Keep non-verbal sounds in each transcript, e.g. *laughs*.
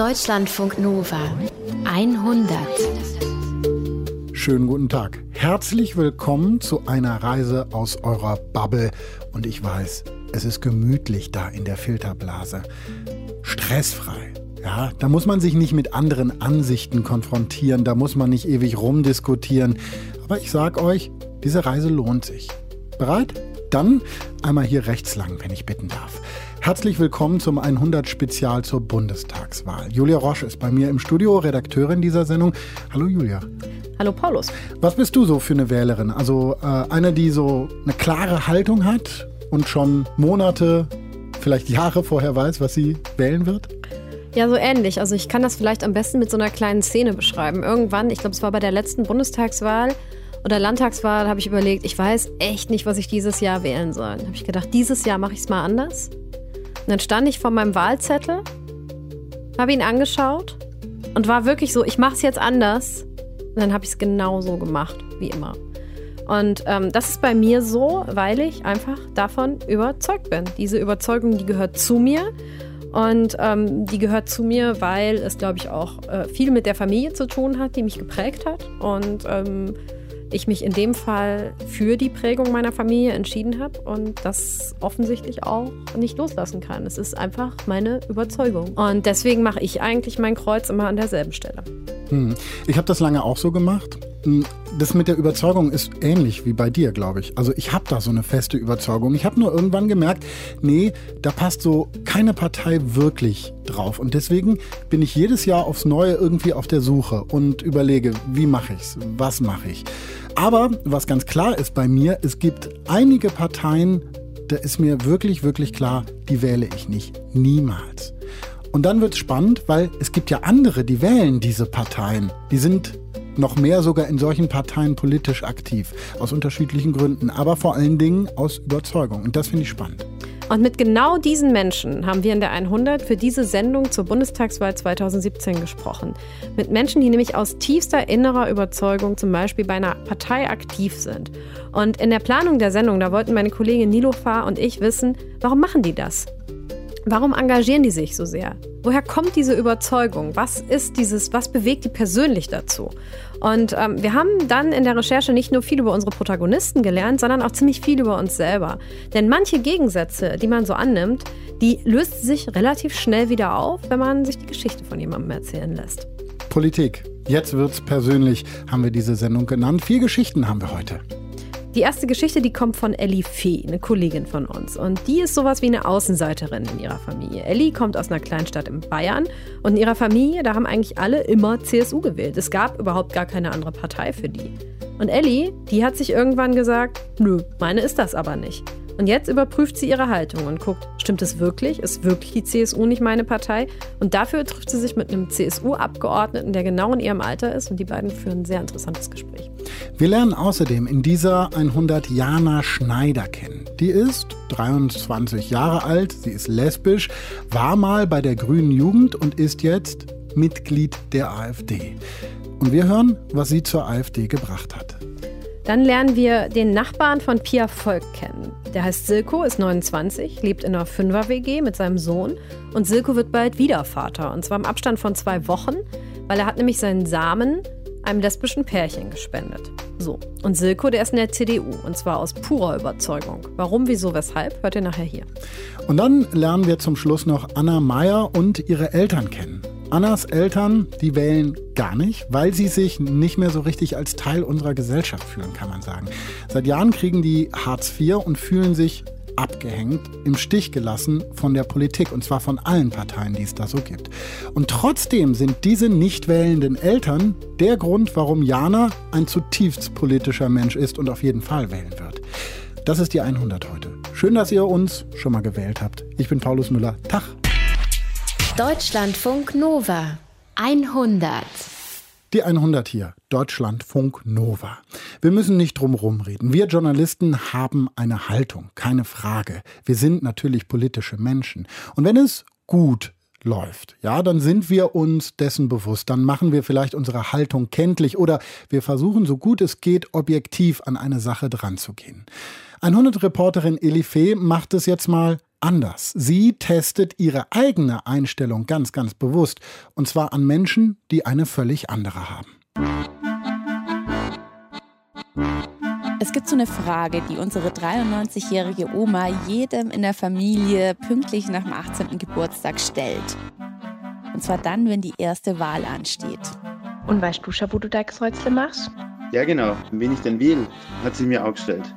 Deutschlandfunk Nova 100. Schönen guten Tag. Herzlich willkommen zu einer Reise aus eurer Bubble. Und ich weiß, es ist gemütlich da in der Filterblase. Stressfrei. Ja, da muss man sich nicht mit anderen Ansichten konfrontieren, da muss man nicht ewig rumdiskutieren. Aber ich sag euch, diese Reise lohnt sich. Bereit? Dann einmal hier rechts lang, wenn ich bitten darf. Herzlich willkommen zum 100 Spezial zur Bundestagswahl. Julia Roche ist bei mir im Studio, Redakteurin dieser Sendung. Hallo Julia. Hallo Paulus. Was bist du so für eine Wählerin? Also äh, eine, die so eine klare Haltung hat und schon Monate, vielleicht Jahre vorher weiß, was sie wählen wird? Ja, so ähnlich. Also ich kann das vielleicht am besten mit so einer kleinen Szene beschreiben. Irgendwann, ich glaube, es war bei der letzten Bundestagswahl oder Landtagswahl, habe ich überlegt, ich weiß echt nicht, was ich dieses Jahr wählen soll. Habe ich gedacht, dieses Jahr mache ich es mal anders. Und dann stand ich vor meinem Wahlzettel, habe ihn angeschaut und war wirklich so, ich mache es jetzt anders. Und dann habe ich es genauso gemacht, wie immer. Und ähm, das ist bei mir so, weil ich einfach davon überzeugt bin. Diese Überzeugung, die gehört zu mir. Und ähm, die gehört zu mir, weil es, glaube ich, auch äh, viel mit der Familie zu tun hat, die mich geprägt hat. Und ähm, ich mich in dem Fall für die Prägung meiner Familie entschieden habe und das offensichtlich auch nicht loslassen kann. Es ist einfach meine Überzeugung. Und deswegen mache ich eigentlich mein Kreuz immer an derselben Stelle. Hm. Ich habe das lange auch so gemacht. Hm, das mit der Überzeugung ist ähnlich wie bei dir, glaube ich. Also ich habe da so eine feste Überzeugung. Ich habe nur irgendwann gemerkt, nee, da passt so keine Partei wirklich drauf. Und deswegen bin ich jedes Jahr aufs Neue irgendwie auf der Suche und überlege, wie mache ich es, was mache ich. Aber was ganz klar ist bei mir, es gibt einige Parteien, da ist mir wirklich, wirklich klar, die wähle ich nicht. Niemals. Und dann wird es spannend, weil es gibt ja andere, die wählen diese Parteien. Die sind noch mehr sogar in solchen Parteien politisch aktiv. Aus unterschiedlichen Gründen, aber vor allen Dingen aus Überzeugung. Und das finde ich spannend. Und mit genau diesen Menschen haben wir in der 100 für diese Sendung zur Bundestagswahl 2017 gesprochen. Mit Menschen, die nämlich aus tiefster innerer Überzeugung zum Beispiel bei einer Partei aktiv sind. Und in der Planung der Sendung, da wollten meine Kollegin Nilofa und ich wissen, warum machen die das? Warum engagieren die sich so sehr? Woher kommt diese Überzeugung? Was ist dieses, was bewegt die persönlich dazu? Und ähm, wir haben dann in der Recherche nicht nur viel über unsere Protagonisten gelernt, sondern auch ziemlich viel über uns selber. Denn manche Gegensätze, die man so annimmt, die löst sich relativ schnell wieder auf, wenn man sich die Geschichte von jemandem erzählen lässt. Politik. Jetzt wird's persönlich, haben wir diese Sendung genannt. Vier Geschichten haben wir heute. Die erste Geschichte, die kommt von Ellie Fee, eine Kollegin von uns. Und die ist sowas wie eine Außenseiterin in ihrer Familie. Ellie kommt aus einer Kleinstadt in Bayern und in ihrer Familie, da haben eigentlich alle immer CSU gewählt. Es gab überhaupt gar keine andere Partei für die. Und Ellie, die hat sich irgendwann gesagt, nö, meine ist das aber nicht. Und jetzt überprüft sie ihre Haltung und guckt, stimmt es wirklich? Ist wirklich die CSU nicht meine Partei? Und dafür trifft sie sich mit einem CSU-Abgeordneten, der genau in ihrem Alter ist. Und die beiden führen ein sehr interessantes Gespräch. Wir lernen außerdem in dieser 100 Jana Schneider kennen. Die ist 23 Jahre alt, sie ist lesbisch, war mal bei der Grünen Jugend und ist jetzt Mitglied der AfD. Und wir hören, was sie zur AfD gebracht hat. Dann lernen wir den Nachbarn von Pia Volk kennen. Der heißt Silko, ist 29, lebt in einer Fünfer-WG mit seinem Sohn. Und Silko wird bald wieder Vater. Und zwar im Abstand von zwei Wochen, weil er hat nämlich seinen Samen einem lesbischen Pärchen gespendet. So, und Silko, der ist in der CDU und zwar aus purer Überzeugung. Warum, wieso, weshalb, hört ihr nachher hier. Und dann lernen wir zum Schluss noch Anna Meyer und ihre Eltern kennen. Annas Eltern, die wählen gar nicht, weil sie sich nicht mehr so richtig als Teil unserer Gesellschaft fühlen, kann man sagen. Seit Jahren kriegen die Hartz IV und fühlen sich abgehängt, im Stich gelassen von der Politik und zwar von allen Parteien, die es da so gibt. Und trotzdem sind diese nicht wählenden Eltern der Grund, warum Jana ein zutiefst politischer Mensch ist und auf jeden Fall wählen wird. Das ist die 100 heute. Schön, dass ihr uns schon mal gewählt habt. Ich bin Paulus Müller. Tag. Deutschlandfunk Nova 100. Die 100 hier, Deutschlandfunk Nova. Wir müssen nicht drum reden. Wir Journalisten haben eine Haltung, keine Frage. Wir sind natürlich politische Menschen. Und wenn es gut läuft, ja, dann sind wir uns dessen bewusst. Dann machen wir vielleicht unsere Haltung kenntlich oder wir versuchen, so gut es geht, objektiv an eine Sache dran zu gehen. 100 Reporterin Elifee macht es jetzt mal anders. Sie testet ihre eigene Einstellung ganz, ganz bewusst. Und zwar an Menschen, die eine völlig andere haben. Es gibt so eine Frage, die unsere 93-jährige Oma jedem in der Familie pünktlich nach dem 18. Geburtstag stellt. Und zwar dann, wenn die erste Wahl ansteht. Und weißt du schon, wo du dein Kreuzle machst? Ja, genau. Wen ich denn wähle, hat sie mir auch gestellt.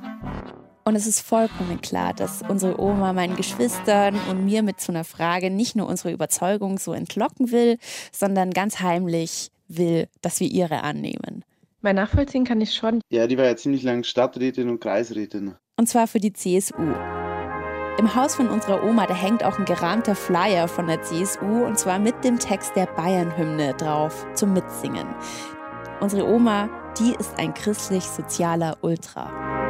Und es ist vollkommen klar, dass unsere Oma meinen Geschwistern und mir mit so einer Frage nicht nur unsere Überzeugung so entlocken will, sondern ganz heimlich will, dass wir ihre annehmen. Mein nachvollziehen kann ich schon. Ja, die war ja ziemlich lang Stadträtin und Kreisrätin. Und zwar für die CSU. Im Haus von unserer Oma, da hängt auch ein gerahmter Flyer von der CSU und zwar mit dem Text der Bayern-Hymne drauf zum Mitsingen. Unsere Oma, die ist ein christlich-sozialer Ultra.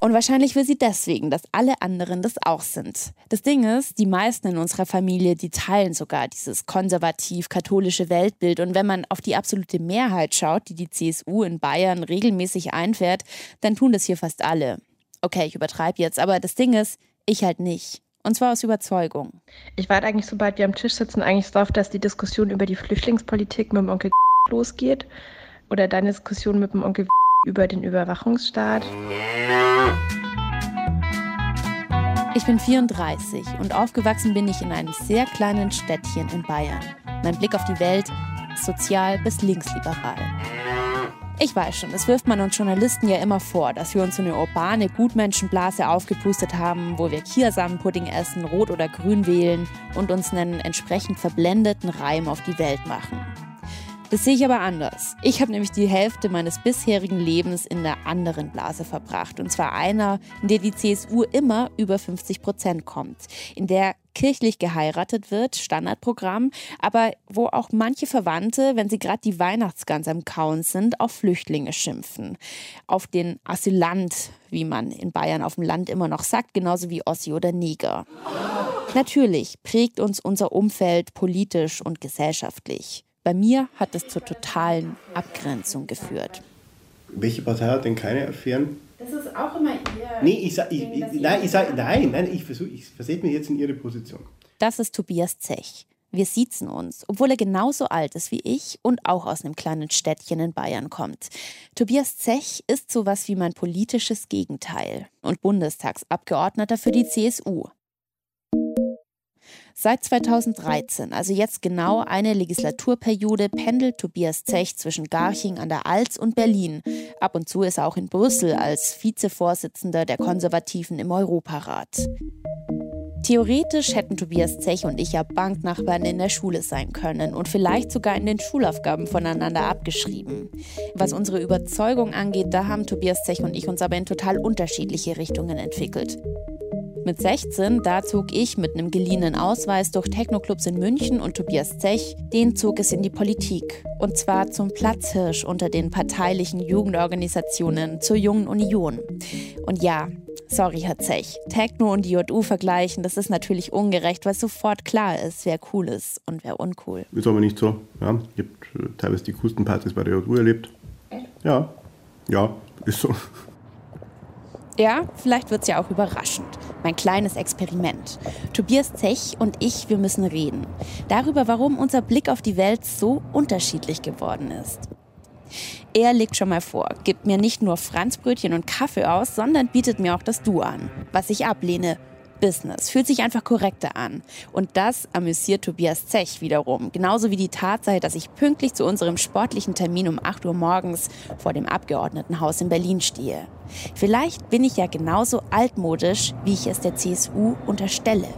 Und wahrscheinlich will sie deswegen, dass alle anderen das auch sind. Das Ding ist, die meisten in unserer Familie, die teilen sogar dieses konservativ-katholische Weltbild. Und wenn man auf die absolute Mehrheit schaut, die die CSU in Bayern regelmäßig einfährt, dann tun das hier fast alle. Okay, ich übertreibe jetzt, aber das Ding ist, ich halt nicht. Und zwar aus Überzeugung. Ich warte eigentlich, sobald wir am Tisch sitzen, eigentlich darauf, dass die Diskussion über die Flüchtlingspolitik mit dem Onkel losgeht. Oder deine Diskussion mit dem Onkel über den Überwachungsstaat. Ich bin 34 und aufgewachsen bin ich in einem sehr kleinen Städtchen in Bayern. Mein Blick auf die Welt ist sozial bis linksliberal. Ich weiß schon, das wirft man uns Journalisten ja immer vor, dass wir uns so eine urbane Gutmenschenblase aufgepustet haben, wo wir Kiasamenpudding essen, rot oder grün wählen und uns einen entsprechend verblendeten Reim auf die Welt machen. Das sehe ich aber anders. Ich habe nämlich die Hälfte meines bisherigen Lebens in der anderen Blase verbracht. Und zwar einer, in der die CSU immer über 50 Prozent kommt. In der kirchlich geheiratet wird, Standardprogramm, aber wo auch manche Verwandte, wenn sie gerade die Weihnachtsgans am Kauen sind, auf Flüchtlinge schimpfen. Auf den Asylant, wie man in Bayern auf dem Land immer noch sagt, genauso wie Ossi oder Neger. Natürlich prägt uns unser Umfeld politisch und gesellschaftlich. Bei mir hat es zur totalen Abgrenzung geführt. Welche Partei hat denn keine Affären? Das ist auch immer ihr. Nee, ich sag, ich, ich, nein, ich sag, nein, nein, ich versuche, ich versetze mich jetzt in Ihre Position. Das ist Tobias Zech. Wir siezen uns, obwohl er genauso alt ist wie ich und auch aus einem kleinen Städtchen in Bayern kommt. Tobias Zech ist sowas wie mein politisches Gegenteil und Bundestagsabgeordneter für die CSU. Seit 2013, also jetzt genau eine Legislaturperiode, pendelt Tobias Zech zwischen Garching an der Alz und Berlin. Ab und zu ist er auch in Brüssel als Vizevorsitzender der Konservativen im Europarat. Theoretisch hätten Tobias Zech und ich ja Banknachbarn in der Schule sein können und vielleicht sogar in den Schulaufgaben voneinander abgeschrieben. Was unsere Überzeugung angeht, da haben Tobias Zech und ich uns aber in total unterschiedliche Richtungen entwickelt. Mit 16, da zog ich mit einem geliehenen Ausweis durch Technoclubs in München und Tobias Zech, den zog es in die Politik. Und zwar zum Platzhirsch unter den parteilichen Jugendorganisationen zur Jungen Union. Und ja, sorry, Herr Zech, Techno und die JU vergleichen, das ist natürlich ungerecht, weil sofort klar ist, wer cool ist und wer uncool. Ist aber nicht so. Ja, ich habe äh, teilweise die coolsten Partys bei der JU erlebt. Ja, ja, ist so. Ja, vielleicht wird es ja auch überraschend. Mein kleines Experiment. Tobias Zech und ich, wir müssen reden. Darüber, warum unser Blick auf die Welt so unterschiedlich geworden ist. Er legt schon mal vor, gibt mir nicht nur Franzbrötchen und Kaffee aus, sondern bietet mir auch das Du an. Was ich ablehne, Business. Fühlt sich einfach korrekter an. Und das amüsiert Tobias Zech wiederum. Genauso wie die Tatsache, dass ich pünktlich zu unserem sportlichen Termin um 8 Uhr morgens vor dem Abgeordnetenhaus in Berlin stehe. Vielleicht bin ich ja genauso altmodisch, wie ich es der CSU unterstelle.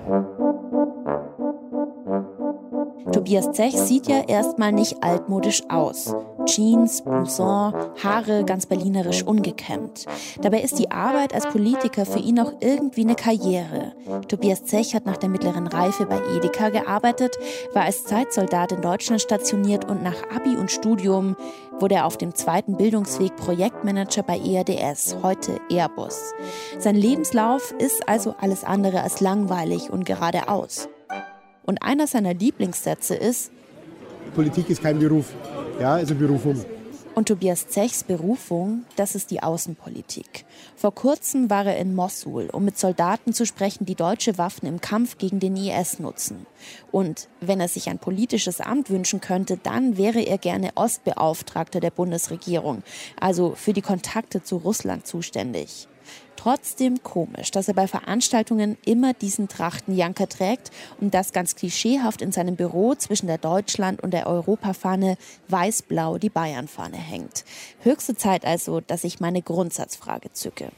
Tobias Zech sieht ja erstmal nicht altmodisch aus. Jeans, Blouson, Haare ganz berlinerisch ungekämmt. Dabei ist die Arbeit als Politiker für ihn auch irgendwie eine Karriere. Tobias Zech hat nach der mittleren Reife bei Edeka gearbeitet, war als Zeitsoldat in Deutschland stationiert und nach Abi und Studium wurde er auf dem zweiten Bildungsweg Projektmanager bei ERDS, heute Airbus. Sein Lebenslauf ist also alles andere als langweilig und geradeaus. Und einer seiner Lieblingssätze ist, Politik ist kein Beruf, ja, ist eine Berufung. Und Tobias Zechs Berufung, das ist die Außenpolitik. Vor kurzem war er in Mossul, um mit Soldaten zu sprechen, die deutsche Waffen im Kampf gegen den IS nutzen. Und wenn er sich ein politisches Amt wünschen könnte, dann wäre er gerne Ostbeauftragter der Bundesregierung, also für die Kontakte zu Russland zuständig. Trotzdem komisch, dass er bei Veranstaltungen immer diesen Trachtenjanker trägt und das ganz klischeehaft in seinem Büro zwischen der Deutschland- und der Europafahne weiß-blau die Bayernfahne hängt. Höchste Zeit also, dass ich meine Grundsatzfrage zücke.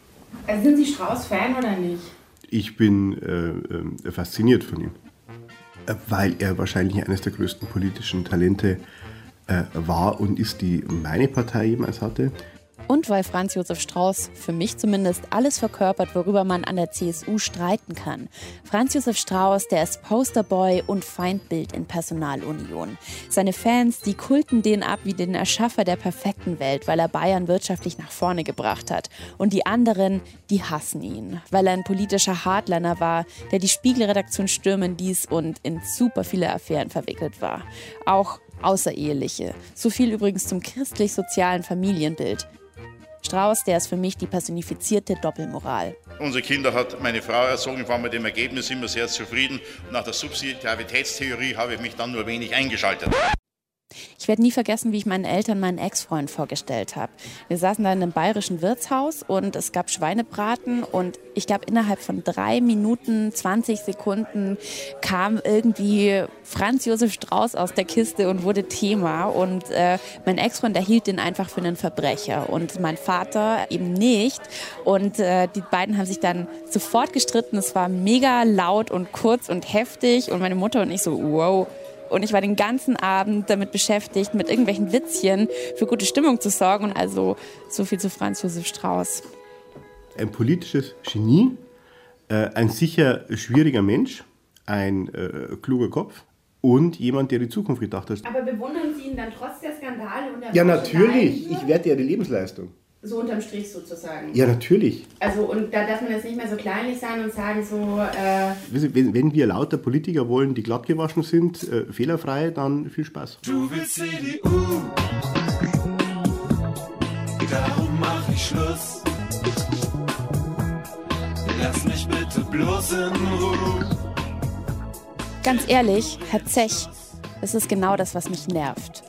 Also sind Sie Strauß-Fan oder nicht? Ich bin äh, äh, fasziniert von ihm, äh, weil er wahrscheinlich eines der größten politischen Talente äh, war und ist, die meine Partei jemals hatte und weil Franz Josef Strauß für mich zumindest alles verkörpert, worüber man an der CSU streiten kann. Franz Josef Strauß, der ist Posterboy und Feindbild in Personalunion. Seine Fans, die kulten den ab wie den Erschaffer der perfekten Welt, weil er Bayern wirtschaftlich nach vorne gebracht hat. Und die anderen, die hassen ihn, weil er ein politischer Hardliner war, der die Spiegelredaktion stürmen ließ und in super viele Affären verwickelt war. Auch außereheliche. So viel übrigens zum christlich-sozialen Familienbild. Strauß, der ist für mich die personifizierte Doppelmoral. Unsere Kinder hat meine Frau erzogen, war mit dem Ergebnis immer sehr zufrieden. nach der Subsidiaritätstheorie habe ich mich dann nur wenig eingeschaltet. Ich werde nie vergessen, wie ich meinen Eltern meinen Ex-Freund vorgestellt habe. Wir saßen da in einem bayerischen Wirtshaus und es gab Schweinebraten und ich glaube, innerhalb von drei Minuten, 20 Sekunden kam irgendwie Franz Josef Strauß aus der Kiste und wurde Thema. Und äh, mein Ex-Freund, der hielt den einfach für einen Verbrecher und mein Vater eben nicht. Und äh, die beiden haben sich dann sofort gestritten. Es war mega laut und kurz und heftig und meine Mutter und ich so, wow und ich war den ganzen Abend damit beschäftigt, mit irgendwelchen Witzchen für gute Stimmung zu sorgen. Und also so viel zu Franz Josef Strauß. Ein politisches Genie, äh, ein sicher schwieriger Mensch, ein äh, kluger Kopf und jemand, der die Zukunft gedacht hat. Aber bewundern Sie ihn dann trotz der Skandale und der Ja, natürlich. Ich werte ja die Lebensleistung. So unterm Strich sozusagen. Ja, natürlich. Also und da darf man jetzt nicht mehr so kleinlich sein und sagen so. Äh wenn, wenn, wir lauter Politiker wollen, die glatt gewaschen sind, äh, fehlerfrei, dann viel Spaß. Du willst CDU, darum mach ich Schluss. Lass mich bitte bloß in Ruhe. Ganz ehrlich, Herr Zech, das ist genau das, was mich nervt.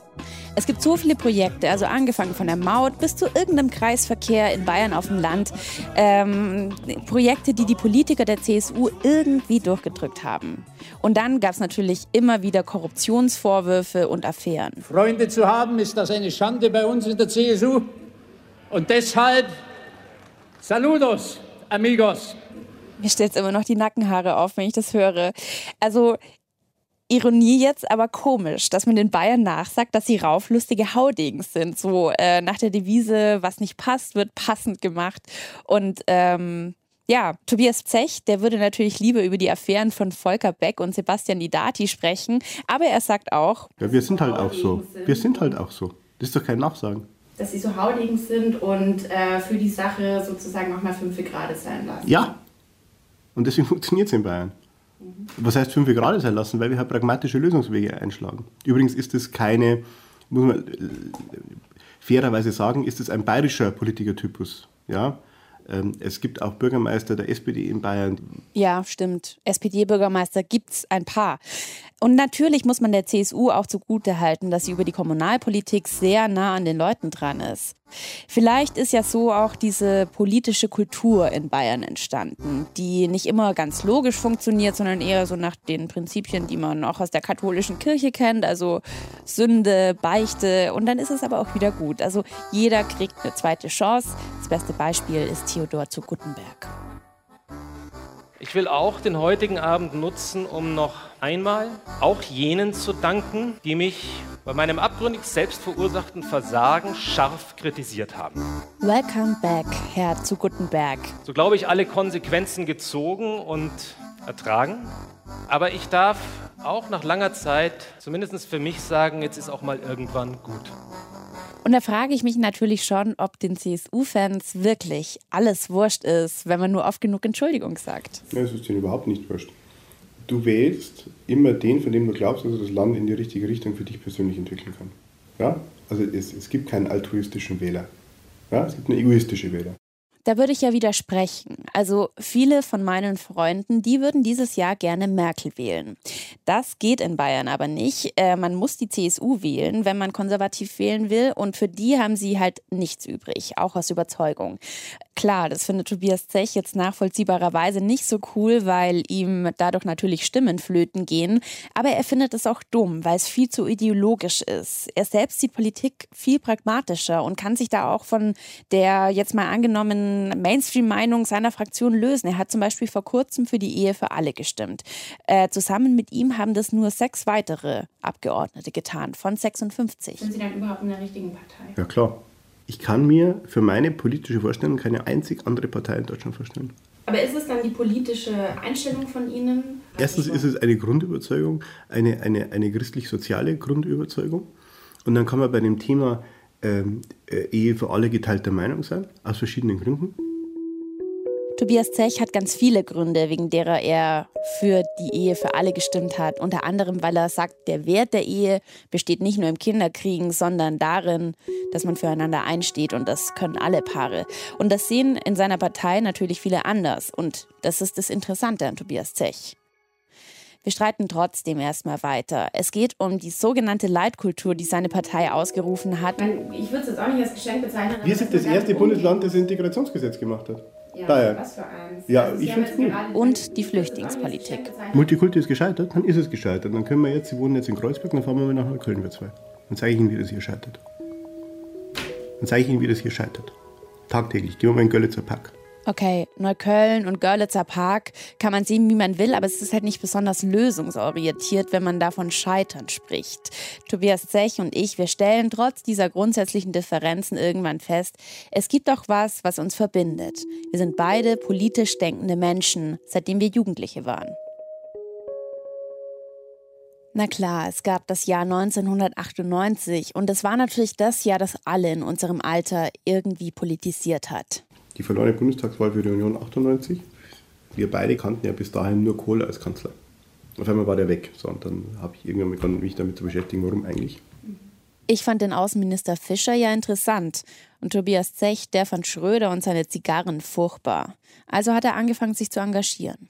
Es gibt so viele Projekte, also angefangen von der Maut bis zu irgendeinem Kreisverkehr in Bayern auf dem Land. Ähm, Projekte, die die Politiker der CSU irgendwie durchgedrückt haben. Und dann gab es natürlich immer wieder Korruptionsvorwürfe und Affären. Freunde zu haben, ist das eine Schande bei uns in der CSU. Und deshalb, saludos, amigos. Mir stellt immer noch die Nackenhaare auf, wenn ich das höre. Also Ironie jetzt, aber komisch, dass man den Bayern nachsagt, dass sie rauflustige Haudegens sind. So äh, nach der Devise, was nicht passt, wird passend gemacht. Und ähm, ja, Tobias Zech, der würde natürlich lieber über die Affären von Volker Beck und Sebastian Idati sprechen, aber er sagt auch, ja, wir sind halt auch so. Wir sind halt auch so. Das ist doch kein Nachsagen. Dass sie so haudegen sind und äh, für die Sache sozusagen auch mal fünf Grad sein lassen. Ja. Und deswegen funktioniert es in Bayern. Was heißt fünf Grad sein lassen? Weil wir halt pragmatische Lösungswege einschlagen. Übrigens ist es keine, muss man äh, fairerweise sagen, ist es ein bayerischer Politikertypus. Ja? Ähm, es gibt auch Bürgermeister der SPD in Bayern. Ja, stimmt. SPD-Bürgermeister gibt es ein paar. Und natürlich muss man der CSU auch zugutehalten, dass sie über die Kommunalpolitik sehr nah an den Leuten dran ist. Vielleicht ist ja so auch diese politische Kultur in Bayern entstanden, die nicht immer ganz logisch funktioniert, sondern eher so nach den Prinzipien, die man auch aus der katholischen Kirche kennt, also Sünde, Beichte und dann ist es aber auch wieder gut. Also jeder kriegt eine zweite Chance. Das beste Beispiel ist Theodor zu Guttenberg. Ich will auch den heutigen Abend nutzen, um noch einmal auch jenen zu danken, die mich bei meinem abgründig selbstverursachten Versagen scharf kritisiert haben. Welcome back, Herr zu Guttenberg. So glaube ich, alle Konsequenzen gezogen und ertragen. Aber ich darf auch nach langer Zeit, zumindest für mich sagen, jetzt ist auch mal irgendwann gut. Und da frage ich mich natürlich schon, ob den CSU-Fans wirklich alles wurscht ist, wenn man nur oft genug Entschuldigung sagt. Ja, es ist ihnen überhaupt nicht wurscht. Du wählst immer den, von dem du glaubst, dass er das Land in die richtige Richtung für dich persönlich entwickeln kann. Ja? Also es, es gibt keinen altruistischen Wähler. Ja? Es gibt nur egoistische Wähler. Da würde ich ja widersprechen. Also viele von meinen Freunden, die würden dieses Jahr gerne Merkel wählen. Das geht in Bayern aber nicht. Äh, man muss die CSU wählen, wenn man konservativ wählen will. Und für die haben sie halt nichts übrig, auch aus Überzeugung. Klar, das findet Tobias Zech jetzt nachvollziehbarerweise nicht so cool, weil ihm dadurch natürlich Stimmen flöten gehen. Aber er findet es auch dumm, weil es viel zu ideologisch ist. Er selbst sieht Politik viel pragmatischer und kann sich da auch von der jetzt mal angenommenen Mainstream-Meinung seiner Fraktion lösen. Er hat zum Beispiel vor kurzem für die Ehe für alle gestimmt. Äh, zusammen mit ihm haben das nur sechs weitere Abgeordnete getan, von 56. Sind Sie dann überhaupt in der richtigen Partei? Ja klar. Ich kann mir für meine politische Vorstellung keine einzig andere Partei in Deutschland vorstellen. Aber ist es dann die politische Einstellung von Ihnen? Erstens ist es eine Grundüberzeugung, eine, eine, eine christlich-soziale Grundüberzeugung. Und dann kann man bei dem Thema ähm, äh, Ehe für alle geteilter Meinung sein, aus verschiedenen Gründen. Tobias Zech hat ganz viele Gründe, wegen derer er für die Ehe für alle gestimmt hat. Unter anderem, weil er sagt, der Wert der Ehe besteht nicht nur im Kinderkriegen, sondern darin, dass man füreinander einsteht und das können alle Paare. Und das sehen in seiner Partei natürlich viele anders. Und das ist das Interessante an Tobias Zech. Wir streiten trotzdem erstmal weiter. Es geht um die sogenannte Leitkultur, die seine Partei ausgerufen hat. Ich würde es jetzt auch nicht als Geschenk bezeichnen. Wir sind das erste Bundesland, das ein Integrationsgesetz gemacht hat. Ja, Bayern. was für eins? Ja, Also ich finde es gut. Und die Flüchtlingspolitik. Multikulti ist gescheitert, dann ist es gescheitert. Dann können wir jetzt, Sie wohnen jetzt in Kreuzberg, dann fahren wir mal nach Neukölln, wir zwei. Dann zeige ich Ihnen, wie das hier scheitert. Dann zeige ich Ihnen, wie das hier scheitert. Tagtäglich. Gehen wir mal in Görlitzer Park. Okay, Neukölln und Görlitzer Park kann man sehen, wie man will, aber es ist halt nicht besonders lösungsorientiert, wenn man davon Scheitern spricht. Tobias Zech und ich, wir stellen trotz dieser grundsätzlichen Differenzen irgendwann fest, es gibt doch was, was uns verbindet. Wir sind beide politisch denkende Menschen, seitdem wir Jugendliche waren. Na klar, es gab das Jahr 1998 und es war natürlich das Jahr, das alle in unserem Alter irgendwie politisiert hat. Die verlorene Bundestagswahl für die Union 98. Wir beide kannten ja bis dahin nur Kohl als Kanzler. Auf einmal war der weg. So, und dann habe ich irgendwann begonnen, mich damit zu beschäftigen, warum eigentlich. Ich fand den Außenminister Fischer ja interessant und Tobias Zech, der fand Schröder und seine Zigarren furchtbar. Also hat er angefangen, sich zu engagieren.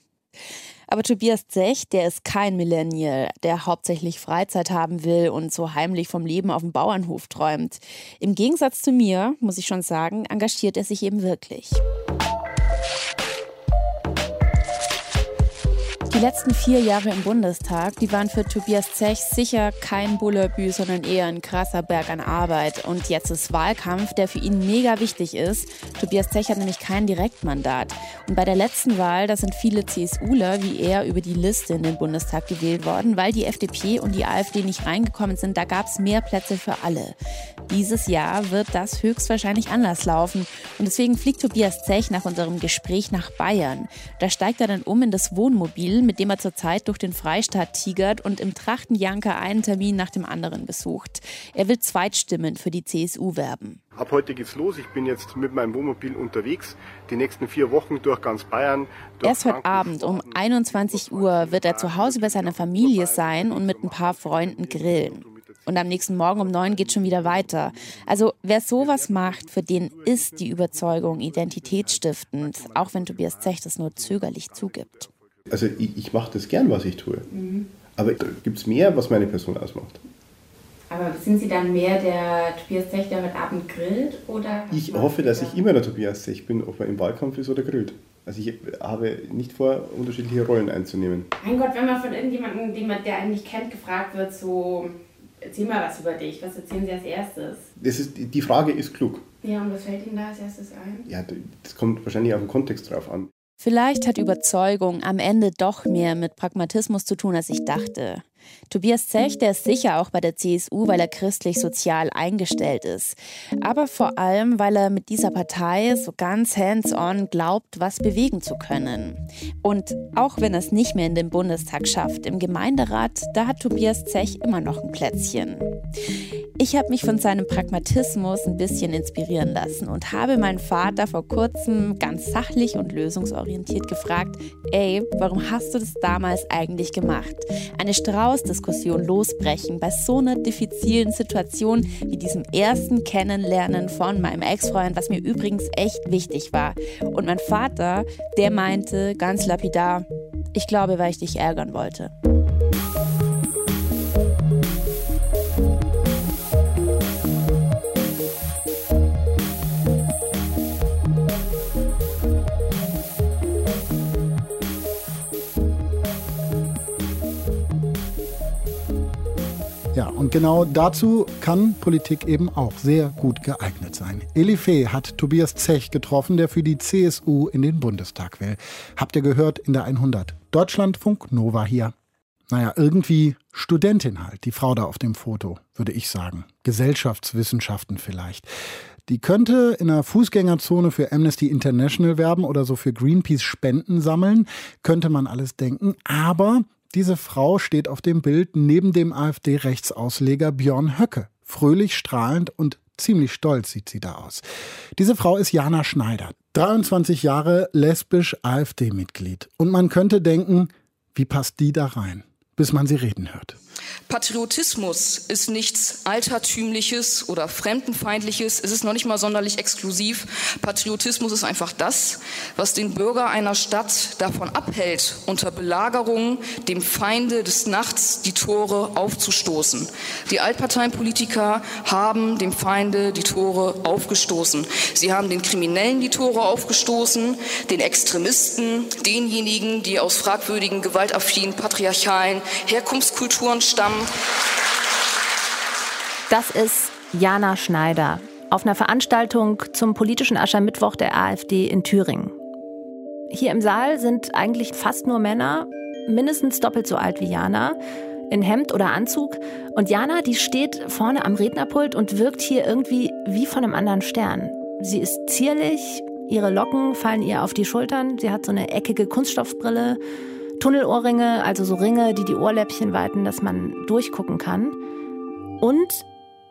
Aber Tobias Zech, der ist kein Millennial, der hauptsächlich Freizeit haben will und so heimlich vom Leben auf dem Bauernhof träumt. Im Gegensatz zu mir, muss ich schon sagen, engagiert er sich eben wirklich. Die letzten vier Jahre im Bundestag, die waren für Tobias Zech sicher kein Bullerbü, sondern eher ein krasser Berg an Arbeit. Und jetzt ist Wahlkampf, der für ihn mega wichtig ist. Tobias Zech hat nämlich kein Direktmandat. Und bei der letzten Wahl, da sind viele CSUler wie er über die Liste in den Bundestag gewählt worden, weil die FDP und die AfD nicht reingekommen sind. Da gab es mehr Plätze für alle. Dieses Jahr wird das höchstwahrscheinlich anders laufen. Und deswegen fliegt Tobias Zech nach unserem Gespräch nach Bayern. Da steigt er dann um in das Wohnmobil, mit dem er zurzeit durch den Freistaat tigert und im Trachtenjanker einen Termin nach dem anderen besucht. Er will Zweitstimmen für die CSU werben. Ab heute geht's los. Ich bin jetzt mit meinem Wohnmobil unterwegs. Die nächsten vier Wochen durch ganz Bayern. Durch Erst heute Abend um 21 Uhr wird er zu Hause bei seiner Familie sein und mit ein paar Freunden grillen. Und am nächsten Morgen um neun geht schon wieder weiter. Also wer sowas macht, für den ist die Überzeugung identitätsstiftend, auch wenn Tobias Zech das nur zögerlich zugibt. Also ich, ich mache das gern, was ich tue. Aber da gibt es mehr, was meine Person ausmacht. Aber sind Sie dann mehr der Tobias Zech, der heute Abend grillt? Oder Ich hoffe, dass ich immer der Tobias Zech bin, ob er im Wahlkampf ist oder grillt. Also ich habe nicht vor, unterschiedliche Rollen einzunehmen. Mein Gott, wenn man von irgendjemandem, den man, der einen nicht kennt, gefragt wird, so, erzähl mal was über dich, was erzählen Sie als erstes? Das ist, die Frage ist klug. Ja, und was fällt Ihnen da als erstes ein? Ja, das kommt wahrscheinlich auf den Kontext drauf an. Vielleicht hat Überzeugung am Ende doch mehr mit Pragmatismus zu tun, als ich dachte. Tobias Zech, der ist sicher auch bei der CSU, weil er christlich-sozial eingestellt ist. Aber vor allem, weil er mit dieser Partei so ganz hands-on glaubt, was bewegen zu können. Und auch wenn er es nicht mehr in den Bundestag schafft, im Gemeinderat, da hat Tobias Zech immer noch ein Plätzchen. Ich habe mich von seinem Pragmatismus ein bisschen inspirieren lassen und habe meinen Vater vor kurzem ganz sachlich und lösungsorientiert gefragt, ey, warum hast du das damals eigentlich gemacht? Eine Strauß-Diskussion losbrechen bei so einer diffizilen Situation wie diesem ersten Kennenlernen von meinem Ex-Freund, was mir übrigens echt wichtig war. Und mein Vater, der meinte ganz lapidar, ich glaube, weil ich dich ärgern wollte. Ja, und genau dazu kann Politik eben auch sehr gut geeignet sein. Elifee hat Tobias Zech getroffen, der für die CSU in den Bundestag will. Habt ihr gehört in der 100? Deutschlandfunk Nova hier. Naja, irgendwie Studentin halt, die Frau da auf dem Foto, würde ich sagen. Gesellschaftswissenschaften vielleicht. Die könnte in einer Fußgängerzone für Amnesty International werben oder so für Greenpeace Spenden sammeln, könnte man alles denken. Aber diese Frau steht auf dem Bild neben dem AfD-Rechtsausleger Björn Höcke. Fröhlich, strahlend und ziemlich stolz sieht sie da aus. Diese Frau ist Jana Schneider, 23 Jahre lesbisch AfD-Mitglied. Und man könnte denken, wie passt die da rein? Bis man sie reden hört. Patriotismus ist nichts Altertümliches oder Fremdenfeindliches. Es ist noch nicht mal sonderlich exklusiv. Patriotismus ist einfach das, was den Bürger einer Stadt davon abhält, unter Belagerung dem Feinde des Nachts die Tore aufzustoßen. Die Altparteienpolitiker haben dem Feinde die Tore aufgestoßen. Sie haben den Kriminellen die Tore aufgestoßen, den Extremisten, denjenigen, die aus fragwürdigen, gewaltaffinen, patriarchalen Herkunftskulturen stammen das ist Jana Schneider auf einer Veranstaltung zum politischen Aschermittwoch der AfD in Thüringen. Hier im Saal sind eigentlich fast nur Männer, mindestens doppelt so alt wie Jana, in Hemd oder Anzug. Und Jana, die steht vorne am Rednerpult und wirkt hier irgendwie wie von einem anderen Stern. Sie ist zierlich, ihre Locken fallen ihr auf die Schultern, sie hat so eine eckige Kunststoffbrille Tunnelohrringe, also so Ringe, die die Ohrläppchen weiten, dass man durchgucken kann. Und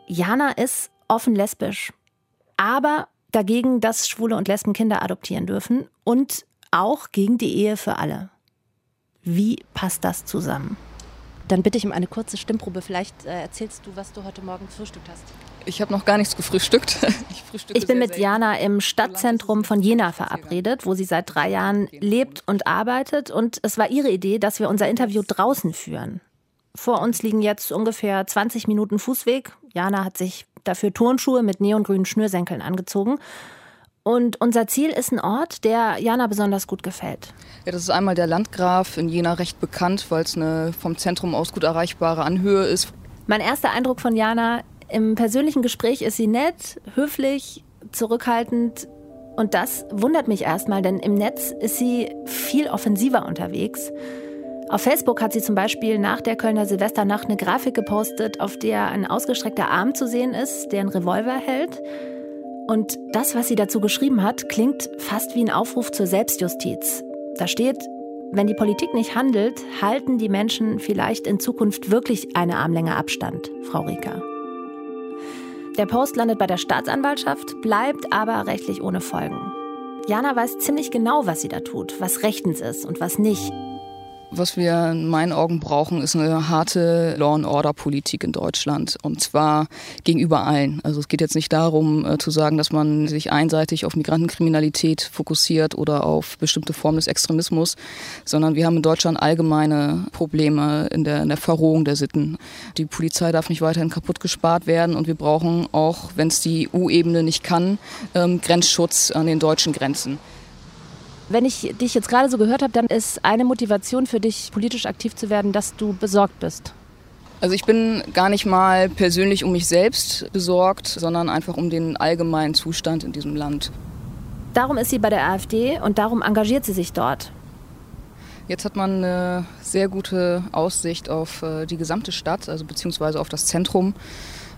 Jana ist offen lesbisch, aber dagegen, dass Schwule und Lesben Kinder adoptieren dürfen und auch gegen die Ehe für alle. Wie passt das zusammen? Dann bitte ich um eine kurze Stimmprobe. Vielleicht äh, erzählst du, was du heute Morgen gefrühstückt hast. Ich habe noch gar nichts gefrühstückt. *laughs* Ich, ich bin mit Jana im Stadtzentrum von Jena verabredet, wo sie seit drei Jahren lebt und arbeitet. Und es war ihre Idee, dass wir unser Interview draußen führen. Vor uns liegen jetzt ungefähr 20 Minuten Fußweg. Jana hat sich dafür Turnschuhe mit neongrünen Schnürsenkeln angezogen. Und unser Ziel ist ein Ort, der Jana besonders gut gefällt. Ja, das ist einmal der Landgraf, in Jena recht bekannt, weil es eine vom Zentrum aus gut erreichbare Anhöhe ist. Mein erster Eindruck von Jana im persönlichen Gespräch ist sie nett, höflich, zurückhaltend. Und das wundert mich erstmal, denn im Netz ist sie viel offensiver unterwegs. Auf Facebook hat sie zum Beispiel nach der Kölner Silvesternacht eine Grafik gepostet, auf der ein ausgestreckter Arm zu sehen ist, der einen Revolver hält. Und das, was sie dazu geschrieben hat, klingt fast wie ein Aufruf zur Selbstjustiz. Da steht, wenn die Politik nicht handelt, halten die Menschen vielleicht in Zukunft wirklich eine Armlänge Abstand, Frau Rieker. Der Post landet bei der Staatsanwaltschaft, bleibt aber rechtlich ohne Folgen. Jana weiß ziemlich genau, was sie da tut, was rechtens ist und was nicht. Was wir in meinen Augen brauchen, ist eine harte Law-and-Order-Politik in Deutschland. Und zwar gegenüber allen. Also es geht jetzt nicht darum äh, zu sagen, dass man sich einseitig auf Migrantenkriminalität fokussiert oder auf bestimmte Formen des Extremismus, sondern wir haben in Deutschland allgemeine Probleme in der, in der Verrohung der Sitten. Die Polizei darf nicht weiterhin kaputt gespart werden und wir brauchen auch, wenn es die EU-Ebene nicht kann, ähm, Grenzschutz an den deutschen Grenzen. Wenn ich dich jetzt gerade so gehört habe, dann ist eine Motivation für dich, politisch aktiv zu werden, dass du besorgt bist. Also ich bin gar nicht mal persönlich um mich selbst besorgt, sondern einfach um den allgemeinen Zustand in diesem Land. Darum ist sie bei der AfD und darum engagiert sie sich dort. Jetzt hat man eine sehr gute Aussicht auf äh, die gesamte Stadt, also beziehungsweise auf das Zentrum.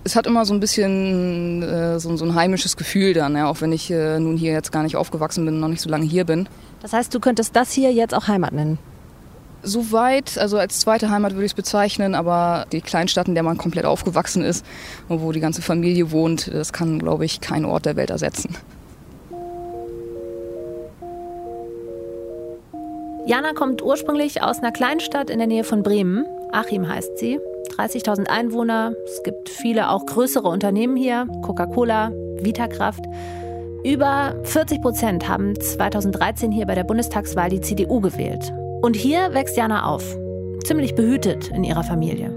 Es hat immer so ein bisschen äh, so, so, ein heimisches Gefühl dann, ja, auch wenn ich äh, nun hier jetzt gar nicht aufgewachsen bin und noch nicht so lange hier bin. Das heißt, du könntest das hier jetzt auch Heimat nennen? so weit, also als zweite Heimat würde ich es bezeichnen, aber die Kleinstadt, in der man komplett aufgewachsen ist und wo die ganze Familie wohnt, das kann, glaube ich, kein Ort der Welt ersetzen. Jana kommt ursprünglich aus einer Kleinstadt in der Nähe von Bremen. Achim heißt sie. 30.000 Einwohner. Es gibt viele auch größere Unternehmen hier. Coca-Cola, Vitakraft. Über 40 Prozent haben 2013 hier bei der Bundestagswahl die CDU gewählt. Und hier wächst Jana auf. Ziemlich behütet in ihrer Familie.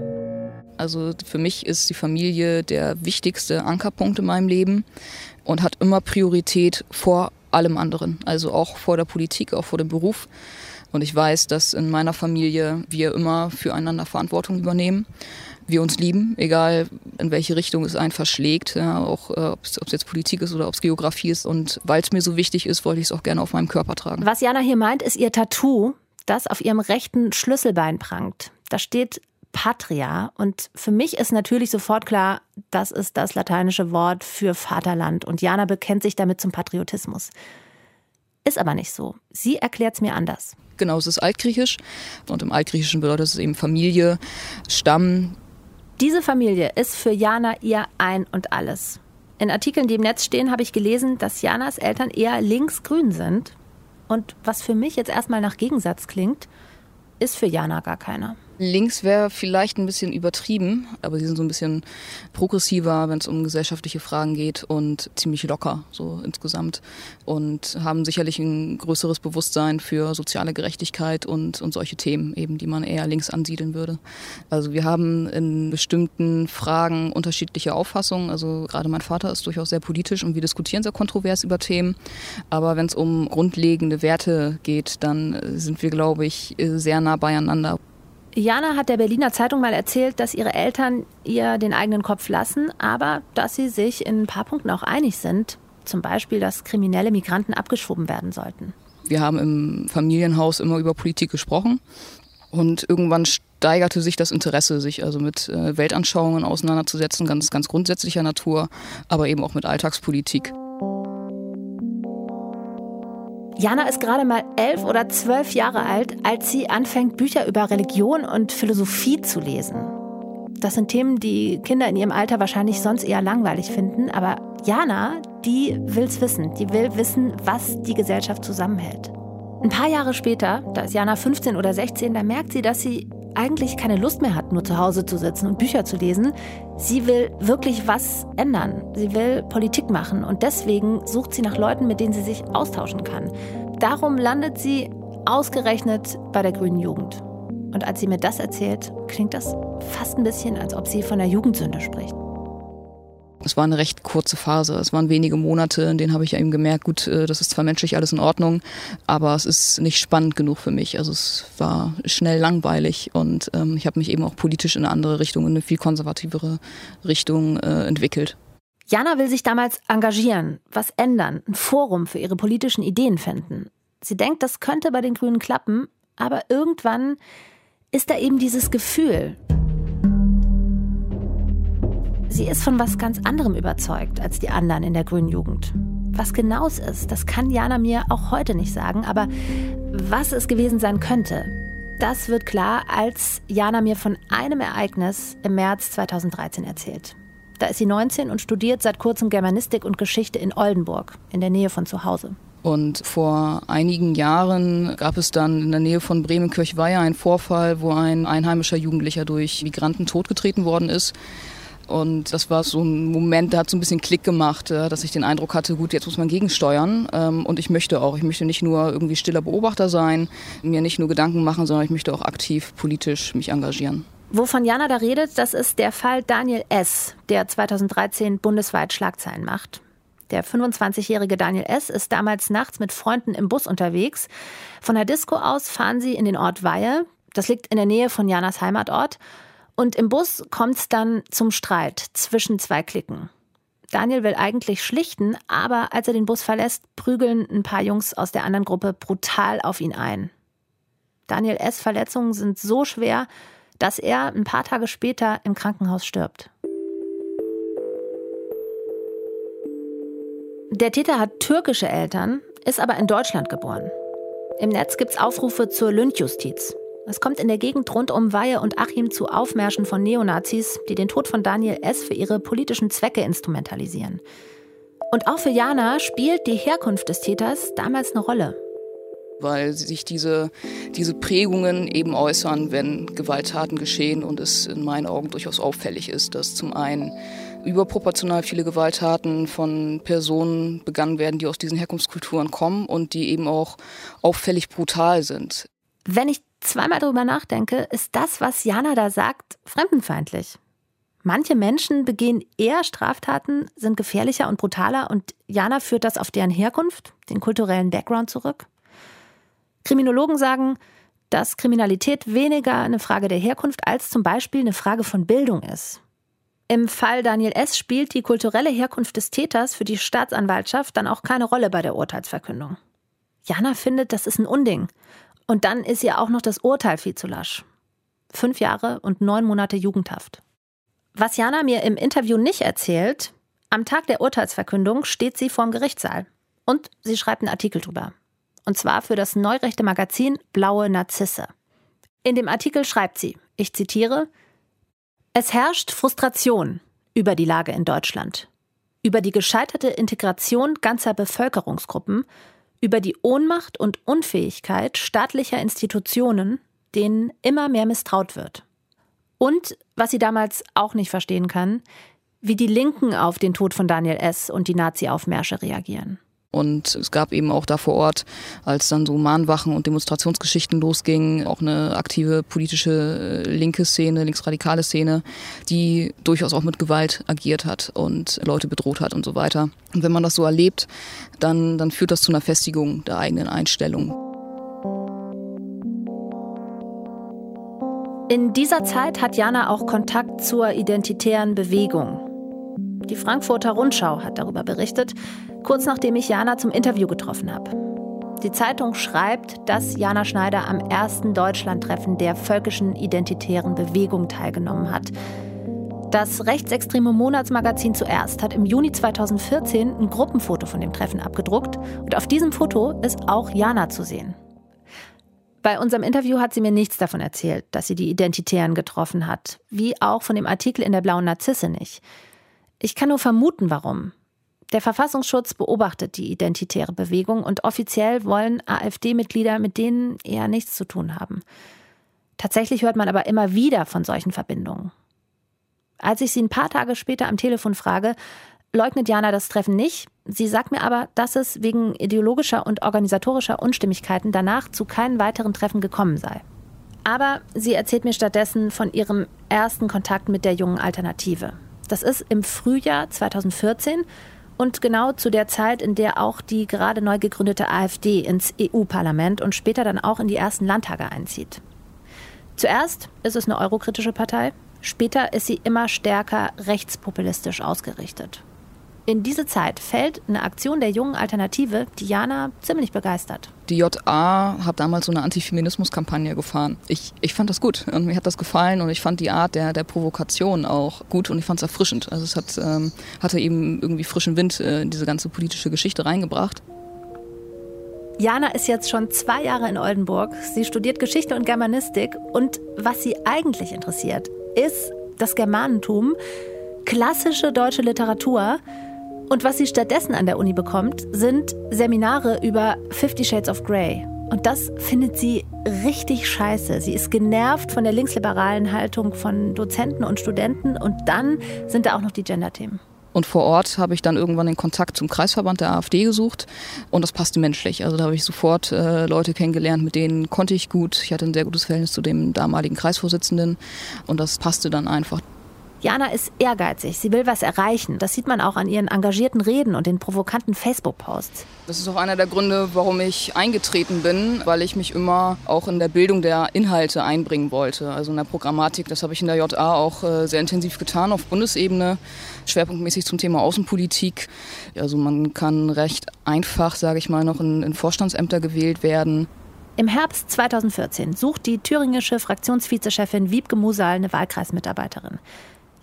Also für mich ist die Familie der wichtigste Ankerpunkt in meinem Leben und hat immer Priorität vor allem anderen. Also auch vor der Politik, auch vor dem Beruf. Und ich weiß, dass in meiner Familie wir immer füreinander Verantwortung übernehmen. Wir uns lieben, egal in welche Richtung es einen verschlägt, ja, auch äh, ob es jetzt Politik ist oder ob es Geografie ist. Und weil es mir so wichtig ist, wollte ich es auch gerne auf meinem Körper tragen. Was Jana hier meint, ist ihr Tattoo, das auf ihrem rechten Schlüsselbein prangt. Da steht Patria. Und für mich ist natürlich sofort klar, das ist das lateinische Wort für Vaterland. Und Jana bekennt sich damit zum Patriotismus. Ist aber nicht so. Sie erklärt es mir anders. Genau, es ist altgriechisch. Und im Altgriechischen bedeutet es eben Familie, Stamm. Diese Familie ist für Jana ihr Ein und Alles. In Artikeln, die im Netz stehen, habe ich gelesen, dass Janas Eltern eher linksgrün sind. Und was für mich jetzt erstmal nach Gegensatz klingt, ist für Jana gar keiner. Links wäre vielleicht ein bisschen übertrieben, aber sie sind so ein bisschen progressiver, wenn es um gesellschaftliche Fragen geht und ziemlich locker so insgesamt und haben sicherlich ein größeres Bewusstsein für soziale Gerechtigkeit und, und solche Themen eben, die man eher links ansiedeln würde. Also wir haben in bestimmten Fragen unterschiedliche Auffassungen. Also gerade mein Vater ist durchaus sehr politisch und wir diskutieren sehr kontrovers über Themen. Aber wenn es um grundlegende Werte geht, dann sind wir, glaube ich, sehr nah beieinander. Jana hat der Berliner Zeitung mal erzählt, dass ihre Eltern ihr den eigenen Kopf lassen, aber dass sie sich in ein paar Punkten auch einig sind. Zum Beispiel, dass kriminelle Migranten abgeschoben werden sollten. Wir haben im Familienhaus immer über Politik gesprochen und irgendwann steigerte sich das Interesse, sich also mit äh, Weltanschauungen auseinanderzusetzen, ganz, ganz grundsätzlicher Natur, aber eben auch mit Alltagspolitik. Jana ist gerade mal elf oder zwölf Jahre alt, als sie anfängt, Bücher über Religion und Philosophie zu lesen. Das sind Themen, die Kinder in ihrem Alter wahrscheinlich sonst eher langweilig finden, aber Jana, die will's wissen. Die will wissen, was die Gesellschaft zusammenhält. Ein paar Jahre später, da ist Jana 15 oder 16, da merkt sie, dass sie eigentlich keine Lust mehr hat, nur zu Hause zu sitzen und Bücher zu lesen. Sie will wirklich was ändern. Sie will Politik machen und deswegen sucht sie nach Leuten, mit denen sie sich austauschen kann. Darum landet sie ausgerechnet bei der Grünen Jugend. Und als sie mir das erzählt, klingt das fast ein bisschen, als ob sie von der Jugendsünde spricht. Es war eine recht kurze Phase. Es waren wenige Monate, in denen habe ich eben gemerkt, gut, äh, das ist zwar menschlich alles in Ordnung, aber es ist nicht spannend genug für mich. Also es war schnell langweilig und ähm, ich habe mich eben auch politisch in eine andere Richtung, in eine viel konservativere Richtung äh, entwickelt. Jana will sich damals engagieren, was ändern, ein Forum für ihre politischen Ideen finden. Sie denkt, das könnte bei den Grünen klappen, aber irgendwann ist da eben dieses Gefühl, Sie ist von was ganz anderem überzeugt als die anderen in der grünen Jugend. Was genau es ist, das kann Jana mir auch heute nicht sagen, aber was es gewesen sein könnte, das wird klar, als Jana mir von einem Ereignis im März 2013 erzählt. Da ist sie 19 und studiert seit kurzem Germanistik und Geschichte in Oldenburg, in der Nähe von zu Hause. Und vor einigen Jahren gab es dann in der Nähe von Bremen-Kirchweiher einen Vorfall, wo ein einheimischer Jugendlicher durch Migranten totgetreten worden ist. Und das war so ein Moment, der hat so ein bisschen Klick gemacht, dass ich den Eindruck hatte, gut, jetzt muss man gegensteuern. Ähm, und ich möchte auch, ich möchte nicht nur irgendwie stiller Beobachter sein, mir nicht nur Gedanken machen, sondern ich möchte auch aktiv politisch mich engagieren. Wovon Jana da redet, das ist der Fall Daniel S., der 2013 bundesweit Schlagzeilen macht. Der 25-jährige Daniel S. ist damals nachts mit Freunden im Bus unterwegs. Von der Disco aus fahren sie in den Ort Weihe. Das liegt in der Nähe von Janas Heimatort. Und im Bus kommt es dann zum Streit zwischen zwei Klicken. Daniel will eigentlich schlichten, aber als er den Bus verlässt, prügeln ein paar Jungs aus der anderen Gruppe brutal auf ihn ein. Daniel S. Verletzungen sind so schwer, dass er ein paar Tage später im Krankenhaus stirbt. Der Täter hat türkische Eltern, ist aber in Deutschland geboren. Im Netz gibt es Aufrufe zur Lynchjustiz. Es kommt in der Gegend rund um Weihe und Achim zu Aufmärschen von Neonazis, die den Tod von Daniel S. für ihre politischen Zwecke instrumentalisieren. Und auch für Jana spielt die Herkunft des Täters damals eine Rolle weil sich diese, diese Prägungen eben äußern, wenn Gewalttaten geschehen und es in meinen Augen durchaus auffällig ist, dass zum einen überproportional viele Gewalttaten von Personen begangen werden, die aus diesen Herkunftskulturen kommen und die eben auch auffällig brutal sind. Wenn ich zweimal darüber nachdenke, ist das, was Jana da sagt, fremdenfeindlich. Manche Menschen begehen eher Straftaten, sind gefährlicher und brutaler und Jana führt das auf deren Herkunft, den kulturellen Background zurück. Kriminologen sagen, dass Kriminalität weniger eine Frage der Herkunft als zum Beispiel eine Frage von Bildung ist. Im Fall Daniel S. spielt die kulturelle Herkunft des Täters für die Staatsanwaltschaft dann auch keine Rolle bei der Urteilsverkündung. Jana findet, das ist ein Unding. Und dann ist ihr auch noch das Urteil viel zu lasch. Fünf Jahre und neun Monate Jugendhaft. Was Jana mir im Interview nicht erzählt, am Tag der Urteilsverkündung steht sie vorm Gerichtssaal. Und sie schreibt einen Artikel drüber und zwar für das neurechte Magazin Blaue Narzisse. In dem Artikel schreibt sie, ich zitiere, Es herrscht Frustration über die Lage in Deutschland, über die gescheiterte Integration ganzer Bevölkerungsgruppen, über die Ohnmacht und Unfähigkeit staatlicher Institutionen, denen immer mehr misstraut wird. Und, was sie damals auch nicht verstehen kann, wie die Linken auf den Tod von Daniel S. und die Nazi-Aufmärsche reagieren. Und es gab eben auch da vor Ort, als dann so Mahnwachen und Demonstrationsgeschichten losgingen, auch eine aktive politische äh, linke Szene, linksradikale Szene, die durchaus auch mit Gewalt agiert hat und Leute bedroht hat und so weiter. Und wenn man das so erlebt, dann, dann führt das zu einer Festigung der eigenen Einstellung. In dieser Zeit hat Jana auch Kontakt zur identitären Bewegung. Die Frankfurter Rundschau hat darüber berichtet, kurz nachdem ich Jana zum Interview getroffen habe. Die Zeitung schreibt, dass Jana Schneider am ersten Deutschlandtreffen der völkischen identitären Bewegung teilgenommen hat. Das rechtsextreme Monatsmagazin zuerst hat im Juni 2014 ein Gruppenfoto von dem Treffen abgedruckt und auf diesem Foto ist auch Jana zu sehen. Bei unserem Interview hat sie mir nichts davon erzählt, dass sie die Identitären getroffen hat, wie auch von dem Artikel in der Blauen Narzisse nicht. Ich kann nur vermuten, warum. Der Verfassungsschutz beobachtet die identitäre Bewegung und offiziell wollen AfD-Mitglieder mit denen eher nichts zu tun haben. Tatsächlich hört man aber immer wieder von solchen Verbindungen. Als ich sie ein paar Tage später am Telefon frage, leugnet Jana das Treffen nicht. Sie sagt mir aber, dass es wegen ideologischer und organisatorischer Unstimmigkeiten danach zu keinen weiteren Treffen gekommen sei. Aber sie erzählt mir stattdessen von ihrem ersten Kontakt mit der jungen Alternative. Das ist im Frühjahr 2014 und genau zu der Zeit, in der auch die gerade neu gegründete AfD ins EU-Parlament und später dann auch in die ersten Landtage einzieht. Zuerst ist es eine eurokritische Partei, später ist sie immer stärker rechtspopulistisch ausgerichtet. In diese Zeit fällt eine Aktion der jungen Alternative Diana ziemlich begeistert. Die JA hat damals so eine Antifeminismus-Kampagne gefahren. Ich, ich fand das gut und mir hat das gefallen und ich fand die Art der, der Provokation auch gut und ich fand es erfrischend. Also es hat, ähm, hatte eben irgendwie frischen Wind äh, in diese ganze politische Geschichte reingebracht. Jana ist jetzt schon zwei Jahre in Oldenburg. Sie studiert Geschichte und Germanistik und was sie eigentlich interessiert, ist das Germanentum, klassische deutsche Literatur und was sie stattdessen an der Uni bekommt, sind Seminare über Fifty Shades of Grey. Und das findet sie richtig scheiße. Sie ist genervt von der linksliberalen Haltung von Dozenten und Studenten und dann sind da auch noch die Gender-Themen. Und vor Ort habe ich dann irgendwann den Kontakt zum Kreisverband der AfD gesucht und das passte menschlich. Also da habe ich sofort äh, Leute kennengelernt, mit denen konnte ich gut. Ich hatte ein sehr gutes Verhältnis zu dem damaligen Kreisvorsitzenden und das passte dann einfach. Jana ist ehrgeizig, sie will was erreichen. Das sieht man auch an ihren engagierten Reden und den provokanten Facebook-Posts. Das ist auch einer der Gründe, warum ich eingetreten bin, weil ich mich immer auch in der Bildung der Inhalte einbringen wollte. Also in der Programmatik, das habe ich in der JA auch äh, sehr intensiv getan auf Bundesebene, schwerpunktmäßig zum Thema Außenpolitik. Also man kann recht einfach, sage ich mal, noch in, in Vorstandsämter gewählt werden. Im Herbst 2014 sucht die thüringische Fraktionsvizechefin Wiebke Musal eine Wahlkreismitarbeiterin.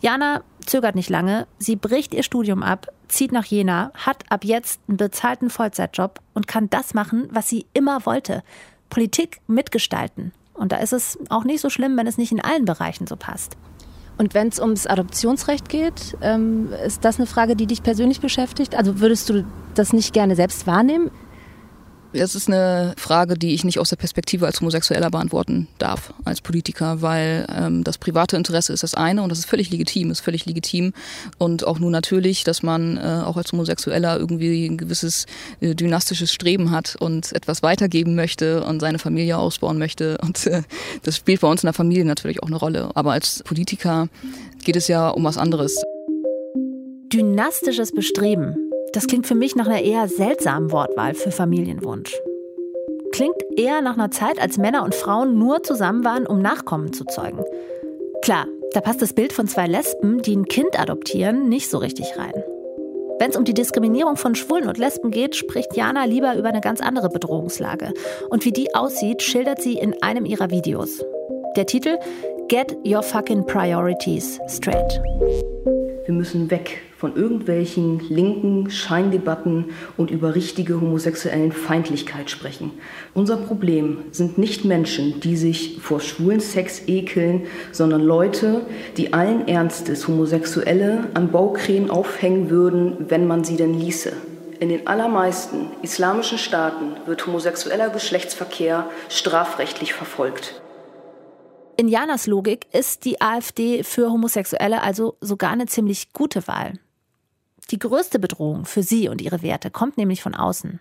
Jana zögert nicht lange. Sie bricht ihr Studium ab, zieht nach Jena, hat ab jetzt einen bezahlten Vollzeitjob und kann das machen, was sie immer wollte. Politik mitgestalten. Und da ist es auch nicht so schlimm, wenn es nicht in allen Bereichen so passt. Und wenn es ums Adoptionsrecht geht, ähm, ist das eine Frage, die dich persönlich beschäftigt? Also würdest du das nicht gerne selbst wahrnehmen? Das ist eine Frage, die ich nicht aus der Perspektive als Homosexueller beantworten darf, als Politiker, weil ähm, das private Interesse ist das eine und das ist völlig legitim, ist völlig legitim und auch nur natürlich, dass man äh, auch als Homosexueller irgendwie ein gewisses äh, dynastisches Streben hat und etwas weitergeben möchte und seine Familie ausbauen möchte und äh, das spielt bei uns in der Familie natürlich auch eine Rolle. Aber als Politiker geht es ja um was anderes. Dynastisches Bestreben. Das klingt für mich nach einer eher seltsamen Wortwahl für Familienwunsch. Klingt eher nach einer Zeit, als Männer und Frauen nur zusammen waren, um Nachkommen zu zeugen. Klar, da passt das Bild von zwei Lesben, die ein Kind adoptieren, nicht so richtig rein. Wenn es um die Diskriminierung von Schwulen und Lesben geht, spricht Jana lieber über eine ganz andere Bedrohungslage. Und wie die aussieht, schildert sie in einem ihrer Videos. Der Titel Get Your Fucking Priorities Straight. Wir müssen weg von irgendwelchen linken Scheindebatten und über richtige homosexuellen Feindlichkeit sprechen. Unser Problem sind nicht Menschen, die sich vor schwulen Sex ekeln, sondern Leute, die allen Ernstes Homosexuelle an Baukränen aufhängen würden, wenn man sie denn ließe. In den allermeisten islamischen Staaten wird homosexueller Geschlechtsverkehr strafrechtlich verfolgt. In Janas Logik ist die AfD für Homosexuelle also sogar eine ziemlich gute Wahl. Die größte Bedrohung für sie und ihre Werte kommt nämlich von außen,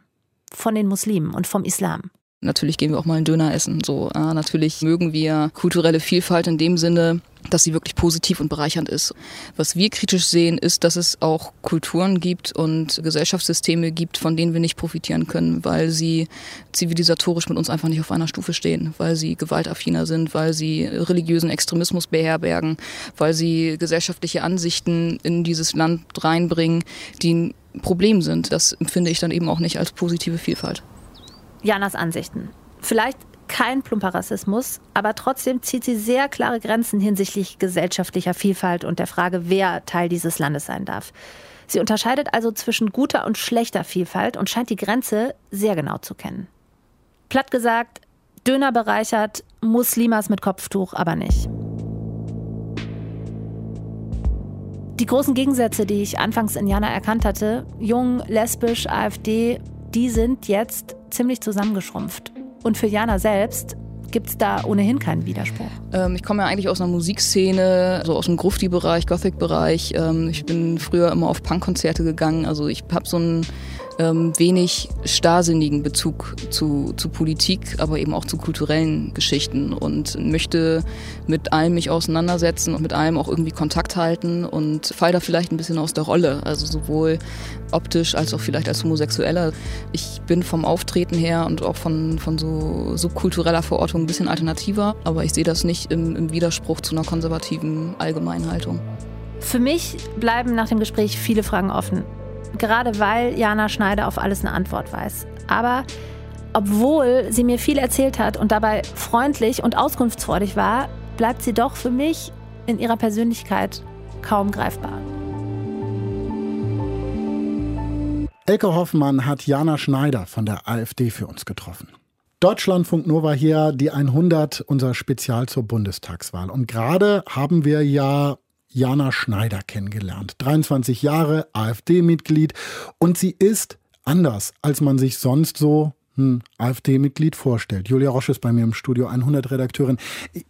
von den Muslimen und vom Islam. Natürlich gehen wir auch mal einen Döner essen. So, äh, natürlich mögen wir kulturelle Vielfalt in dem Sinne, dass sie wirklich positiv und bereichernd ist. Was wir kritisch sehen, ist, dass es auch Kulturen gibt und Gesellschaftssysteme gibt, von denen wir nicht profitieren können, weil sie zivilisatorisch mit uns einfach nicht auf einer Stufe stehen, weil sie gewaltaffiner sind, weil sie religiösen Extremismus beherbergen, weil sie gesellschaftliche Ansichten in dieses Land reinbringen, die ein Problem sind. Das empfinde ich dann eben auch nicht als positive Vielfalt. Janas Ansichten. Vielleicht kein plumper Rassismus, aber trotzdem zieht sie sehr klare Grenzen hinsichtlich gesellschaftlicher Vielfalt und der Frage, wer Teil dieses Landes sein darf. Sie unterscheidet also zwischen guter und schlechter Vielfalt und scheint die Grenze sehr genau zu kennen. Platt gesagt, Döner bereichert, Muslimas mit Kopftuch aber nicht. Die großen Gegensätze, die ich anfangs in Jana erkannt hatte, jung, lesbisch, AfD, die sind jetzt ziemlich zusammengeschrumpft. Und für Jana selbst gibt es da ohnehin keinen Widerspruch. Ähm, ich komme ja eigentlich aus einer Musikszene, so aus dem Grufti-Bereich, Gothic-Bereich. Ähm, ich bin früher immer auf Punkkonzerte gegangen. Also ich habe so ein ähm, wenig starrsinnigen Bezug zu, zu Politik, aber eben auch zu kulturellen Geschichten und möchte mit allem mich auseinandersetzen und mit allem auch irgendwie Kontakt halten und fall da vielleicht ein bisschen aus der Rolle, also sowohl optisch als auch vielleicht als Homosexueller. Ich bin vom Auftreten her und auch von, von so subkultureller Verortung ein bisschen alternativer, aber ich sehe das nicht im, im Widerspruch zu einer konservativen Allgemeinhaltung. Für mich bleiben nach dem Gespräch viele Fragen offen gerade weil Jana Schneider auf alles eine Antwort weiß. Aber obwohl sie mir viel erzählt hat und dabei freundlich und auskunftsfreudig war, bleibt sie doch für mich in ihrer Persönlichkeit kaum greifbar. Elke Hoffmann hat Jana Schneider von der AfD für uns getroffen. Deutschlandfunk Nova hier, die 100, unser Spezial zur Bundestagswahl. Und gerade haben wir ja Jana Schneider kennengelernt. 23 Jahre, AfD-Mitglied und sie ist anders, als man sich sonst so hm, AfD-Mitglied vorstellt. Julia Roche ist bei mir im Studio 100 Redakteurin.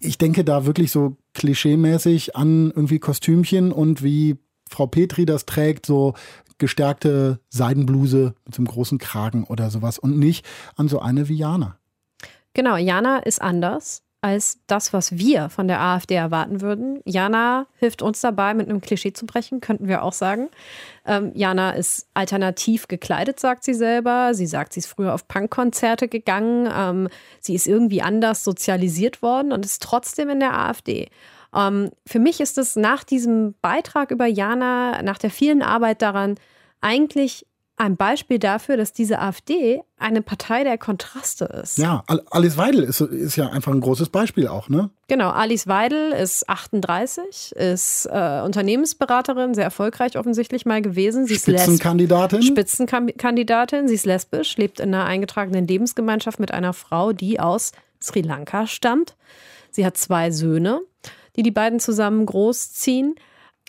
Ich denke da wirklich so klischeemäßig an irgendwie Kostümchen und wie Frau Petri das trägt, so gestärkte Seidenbluse mit so einem großen Kragen oder sowas und nicht an so eine wie Jana. Genau, Jana ist anders als das, was wir von der AfD erwarten würden. Jana hilft uns dabei, mit einem Klischee zu brechen, könnten wir auch sagen. Ähm, Jana ist alternativ gekleidet, sagt sie selber. Sie sagt, sie ist früher auf Punkkonzerte gegangen. Ähm, sie ist irgendwie anders sozialisiert worden und ist trotzdem in der AfD. Ähm, für mich ist es nach diesem Beitrag über Jana, nach der vielen Arbeit daran, eigentlich ein Beispiel dafür, dass diese AfD eine Partei der Kontraste ist. Ja, Alice Weidel ist, ist ja einfach ein großes Beispiel auch, ne? Genau, Alice Weidel ist 38, ist äh, Unternehmensberaterin, sehr erfolgreich offensichtlich mal gewesen. Sie Spitzenkandidatin? Ist Spitzenkandidatin, sie ist lesbisch, lebt in einer eingetragenen Lebensgemeinschaft mit einer Frau, die aus Sri Lanka stammt. Sie hat zwei Söhne, die die beiden zusammen großziehen.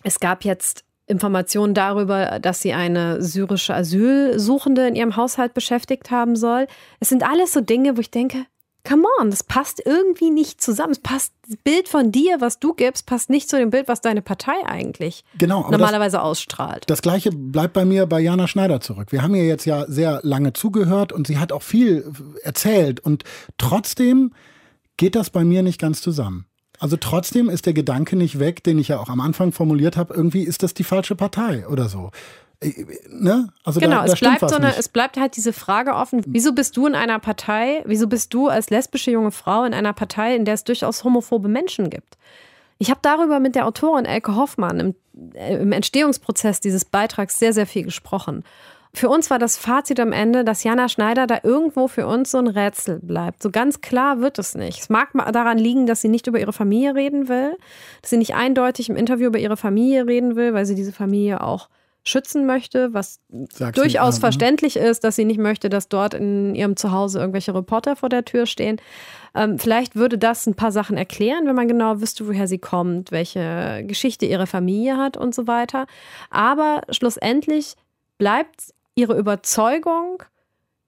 Es gab jetzt Informationen darüber, dass sie eine syrische Asylsuchende in ihrem Haushalt beschäftigt haben soll. Es sind alles so Dinge, wo ich denke, come on, das passt irgendwie nicht zusammen. Es passt, das Bild von dir, was du gibst, passt nicht zu dem Bild, was deine Partei eigentlich genau, normalerweise das, ausstrahlt. Das gleiche bleibt bei mir bei Jana Schneider zurück. Wir haben ihr jetzt ja sehr lange zugehört und sie hat auch viel erzählt und trotzdem geht das bei mir nicht ganz zusammen. Also trotzdem ist der Gedanke nicht weg, den ich ja auch am Anfang formuliert habe, irgendwie ist das die falsche Partei oder so. Äh, ne? Also genau, da, da es, bleibt so eine, es bleibt halt diese Frage offen, wieso bist du in einer Partei, wieso bist du als lesbische junge Frau in einer Partei, in der es durchaus homophobe Menschen gibt? Ich habe darüber mit der Autorin Elke Hoffmann im, äh, im Entstehungsprozess dieses Beitrags sehr, sehr viel gesprochen. Für uns war das Fazit am Ende, dass Jana Schneider da irgendwo für uns so ein Rätsel bleibt. So ganz klar wird es nicht. Es mag daran liegen, dass sie nicht über ihre Familie reden will, dass sie nicht eindeutig im Interview über ihre Familie reden will, weil sie diese Familie auch schützen möchte, was Sag's durchaus verständlich ist, dass sie nicht möchte, dass dort in ihrem Zuhause irgendwelche Reporter vor der Tür stehen. Ähm, vielleicht würde das ein paar Sachen erklären, wenn man genau wüsste, woher sie kommt, welche Geschichte ihre Familie hat und so weiter. Aber schlussendlich bleibt ihre Überzeugung,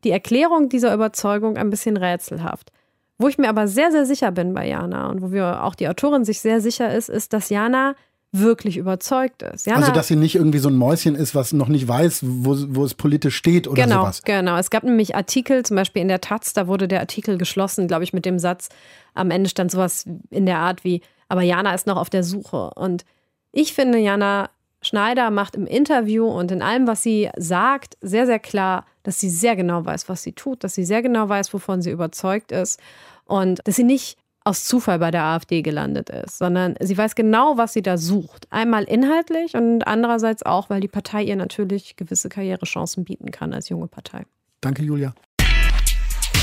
die Erklärung dieser Überzeugung ein bisschen rätselhaft. Wo ich mir aber sehr, sehr sicher bin bei Jana und wo wir auch die Autorin sich sehr sicher ist, ist, dass Jana wirklich überzeugt ist. Jana, also, dass sie nicht irgendwie so ein Mäuschen ist, was noch nicht weiß, wo, wo es politisch steht oder genau, sowas. Genau, es gab nämlich Artikel, zum Beispiel in der Taz, da wurde der Artikel geschlossen, glaube ich, mit dem Satz, am Ende stand sowas in der Art wie, aber Jana ist noch auf der Suche. Und ich finde, Jana Schneider macht im Interview und in allem, was sie sagt, sehr, sehr klar, dass sie sehr genau weiß, was sie tut, dass sie sehr genau weiß, wovon sie überzeugt ist und dass sie nicht aus Zufall bei der AfD gelandet ist, sondern sie weiß genau, was sie da sucht. Einmal inhaltlich und andererseits auch, weil die Partei ihr natürlich gewisse Karrierechancen bieten kann als junge Partei. Danke, Julia.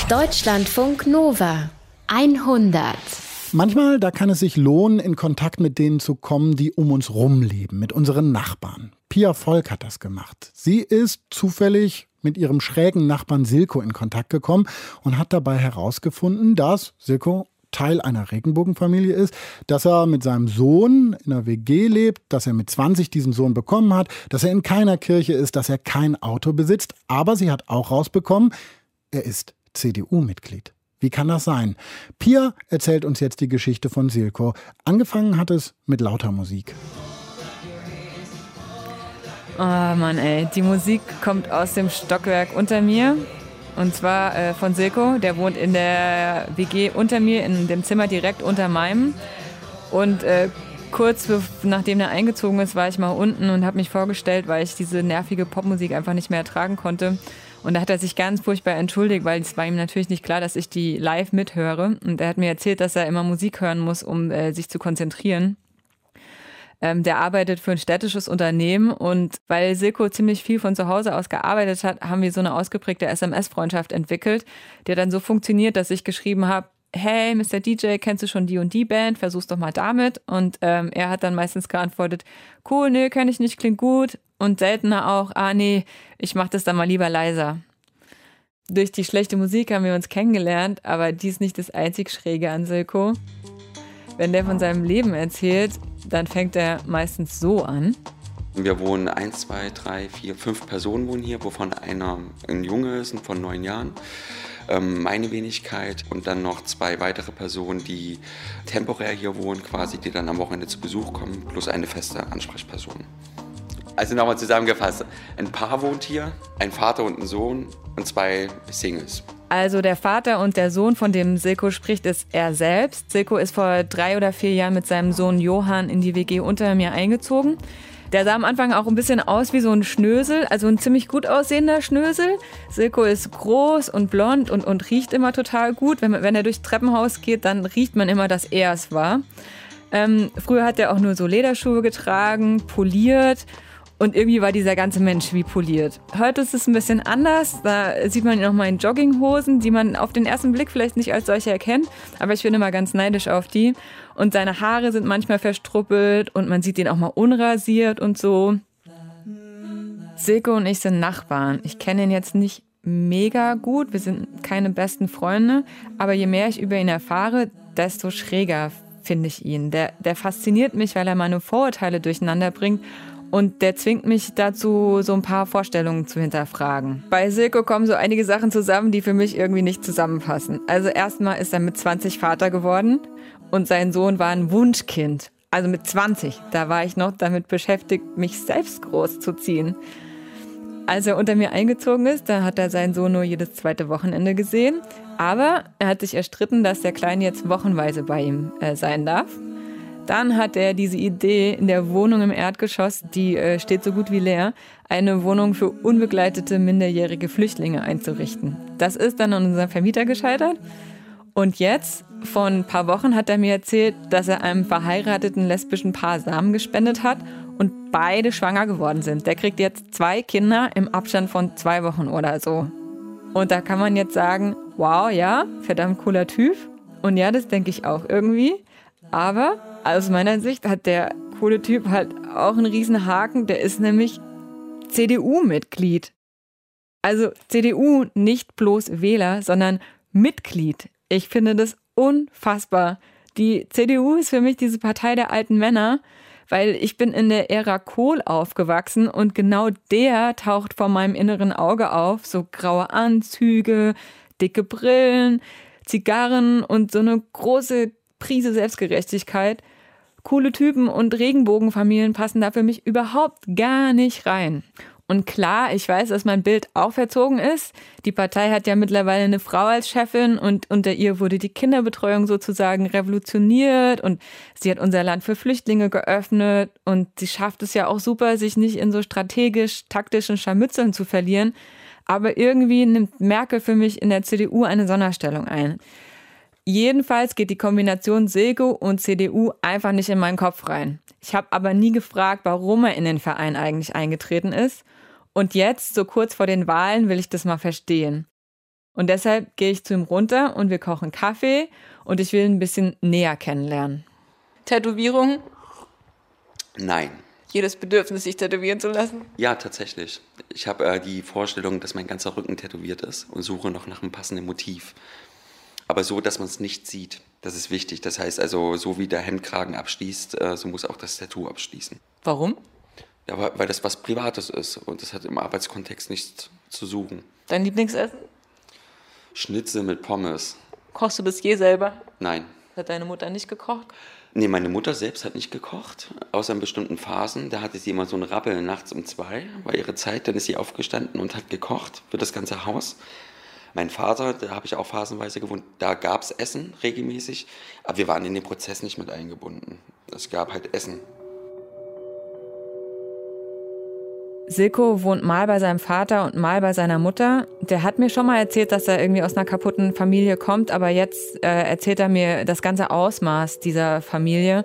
Deutschlandfunk Nova 100. Manchmal, da kann es sich lohnen, in Kontakt mit denen zu kommen, die um uns rumleben, mit unseren Nachbarn. Pia Volk hat das gemacht. Sie ist zufällig mit ihrem schrägen Nachbarn Silko in Kontakt gekommen und hat dabei herausgefunden, dass Silko Teil einer Regenbogenfamilie ist, dass er mit seinem Sohn in einer WG lebt, dass er mit 20 diesen Sohn bekommen hat, dass er in keiner Kirche ist, dass er kein Auto besitzt. Aber sie hat auch rausbekommen, er ist CDU-Mitglied. Wie kann das sein? Pia erzählt uns jetzt die Geschichte von Silko. Angefangen hat es mit lauter Musik. Oh Mann, ey, die Musik kommt aus dem Stockwerk unter mir. Und zwar äh, von Silko, der wohnt in der WG unter mir, in dem Zimmer direkt unter meinem. Und äh, kurz nachdem er eingezogen ist, war ich mal unten und habe mich vorgestellt, weil ich diese nervige Popmusik einfach nicht mehr ertragen konnte. Und da hat er sich ganz furchtbar entschuldigt, weil es war ihm natürlich nicht klar, dass ich die live mithöre. Und er hat mir erzählt, dass er immer Musik hören muss, um äh, sich zu konzentrieren. Ähm, der arbeitet für ein städtisches Unternehmen und weil Silko ziemlich viel von zu Hause aus gearbeitet hat, haben wir so eine ausgeprägte SMS-Freundschaft entwickelt, der dann so funktioniert, dass ich geschrieben habe, hey, Mr. DJ, kennst du schon die und die Band? Versuch's doch mal damit. Und ähm, er hat dann meistens geantwortet, cool, nee, kenn ich nicht, klingt gut. Und seltener auch, ah nee, ich mach das dann mal lieber leiser. Durch die schlechte Musik haben wir uns kennengelernt, aber die ist nicht das einzig Schräge an Silko. Wenn der von seinem Leben erzählt, dann fängt er meistens so an. Wir wohnen eins, zwei, drei, vier, fünf Personen wohnen hier, wovon einer ein Junge ist von neun Jahren. Ähm, meine Wenigkeit und dann noch zwei weitere Personen, die temporär hier wohnen, quasi, die dann am Wochenende zu Besuch kommen, plus eine feste Ansprechperson. Also nochmal zusammengefasst, ein Paar wohnt hier, ein Vater und ein Sohn und zwei Singles. Also der Vater und der Sohn, von dem Silko spricht, ist er selbst. Silko ist vor drei oder vier Jahren mit seinem Sohn Johann in die WG unter mir eingezogen. Der sah am Anfang auch ein bisschen aus wie so ein Schnösel, also ein ziemlich gut aussehender Schnösel. Silko ist groß und blond und, und riecht immer total gut. Wenn, wenn er durchs Treppenhaus geht, dann riecht man immer, dass er es war. Ähm, früher hat er auch nur so Lederschuhe getragen, poliert und irgendwie war dieser ganze Mensch wie poliert. Heute ist es ein bisschen anders. Da sieht man ihn nochmal in Jogginghosen, die man auf den ersten Blick vielleicht nicht als solche erkennt. Aber ich bin immer ganz neidisch auf die. Und seine Haare sind manchmal verstruppelt und man sieht ihn auch mal unrasiert und so. Silke und ich sind Nachbarn. Ich kenne ihn jetzt nicht mega gut. Wir sind keine besten Freunde. Aber je mehr ich über ihn erfahre, desto schräger finde ich ihn. Der, der fasziniert mich, weil er meine Vorurteile durcheinander bringt und der zwingt mich dazu, so ein paar Vorstellungen zu hinterfragen. Bei Silko kommen so einige Sachen zusammen, die für mich irgendwie nicht zusammenpassen. Also erstmal ist er mit 20 Vater geworden und sein Sohn war ein Wunschkind. Also mit 20, da war ich noch damit beschäftigt, mich selbst großzuziehen. Als er unter mir eingezogen ist, da hat er seinen Sohn nur jedes zweite Wochenende gesehen. Aber er hat sich erstritten, dass der Kleine jetzt wochenweise bei ihm äh, sein darf. Dann hat er diese Idee in der Wohnung im Erdgeschoss, die äh, steht so gut wie leer, eine Wohnung für unbegleitete minderjährige Flüchtlinge einzurichten. Das ist dann an unserem Vermieter gescheitert. Und jetzt, vor ein paar Wochen, hat er mir erzählt, dass er einem verheirateten lesbischen Paar Samen gespendet hat und beide schwanger geworden sind. Der kriegt jetzt zwei Kinder im Abstand von zwei Wochen oder so. Und da kann man jetzt sagen, wow, ja, verdammt cooler Typ. Und ja, das denke ich auch irgendwie. Aber aus meiner Sicht hat der coole Typ halt auch einen riesen Haken. Der ist nämlich CDU-Mitglied. Also CDU nicht bloß Wähler, sondern Mitglied. Ich finde das unfassbar. Die CDU ist für mich diese Partei der alten Männer weil ich bin in der Ära Kohl aufgewachsen und genau der taucht vor meinem inneren Auge auf. So graue Anzüge, dicke Brillen, Zigarren und so eine große Prise Selbstgerechtigkeit. Coole Typen und Regenbogenfamilien passen da für mich überhaupt gar nicht rein. Und klar, ich weiß, dass mein Bild auch verzogen ist. Die Partei hat ja mittlerweile eine Frau als Chefin und unter ihr wurde die Kinderbetreuung sozusagen revolutioniert und sie hat unser Land für Flüchtlinge geöffnet und sie schafft es ja auch super, sich nicht in so strategisch taktischen Scharmützeln zu verlieren. Aber irgendwie nimmt Merkel für mich in der CDU eine Sonderstellung ein. Jedenfalls geht die Kombination Silko und CDU einfach nicht in meinen Kopf rein. Ich habe aber nie gefragt, warum er in den Verein eigentlich eingetreten ist. Und jetzt, so kurz vor den Wahlen, will ich das mal verstehen. Und deshalb gehe ich zu ihm runter und wir kochen Kaffee und ich will ihn ein bisschen näher kennenlernen. Tätowierung? Nein. Jedes Bedürfnis, sich tätowieren zu lassen? Ja, tatsächlich. Ich habe äh, die Vorstellung, dass mein ganzer Rücken tätowiert ist und suche noch nach einem passenden Motiv. Aber so, dass man es nicht sieht. Das ist wichtig. Das heißt also, so wie der Hemdkragen abschließt, äh, so muss auch das Tattoo abschließen. Warum? Ja, weil das was Privates ist und das hat im Arbeitskontext nichts zu suchen. Dein Lieblingsessen? Schnitzel mit Pommes. Kochst du das je selber? Nein. Hat deine Mutter nicht gekocht? Nee, meine Mutter selbst hat nicht gekocht, außer in bestimmten Phasen. Da hatte sie immer so einen Rappel nachts um zwei, war ihre Zeit. Dann ist sie aufgestanden und hat gekocht für das ganze Haus. Mein Vater, da habe ich auch phasenweise gewohnt, da gab es Essen regelmäßig, aber wir waren in den Prozess nicht mit eingebunden. Es gab halt Essen. Silko wohnt mal bei seinem Vater und mal bei seiner Mutter. Der hat mir schon mal erzählt, dass er irgendwie aus einer kaputten Familie kommt, aber jetzt äh, erzählt er mir das ganze Ausmaß dieser Familie.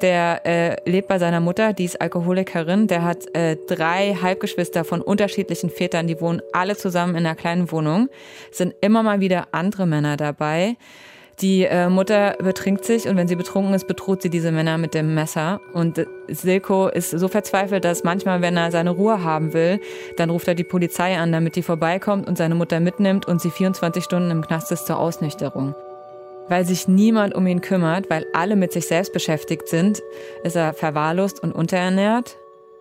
Der äh, lebt bei seiner Mutter, die ist Alkoholikerin. Der hat äh, drei Halbgeschwister von unterschiedlichen Vätern, die wohnen alle zusammen in einer kleinen Wohnung. Es sind immer mal wieder andere Männer dabei. Die äh, Mutter betrinkt sich und wenn sie betrunken ist, bedroht sie diese Männer mit dem Messer. Und Silko ist so verzweifelt, dass manchmal, wenn er seine Ruhe haben will, dann ruft er die Polizei an, damit die vorbeikommt und seine Mutter mitnimmt und sie 24 Stunden im Knast ist zur Ausnüchterung. Weil sich niemand um ihn kümmert, weil alle mit sich selbst beschäftigt sind, ist er verwahrlost und unterernährt.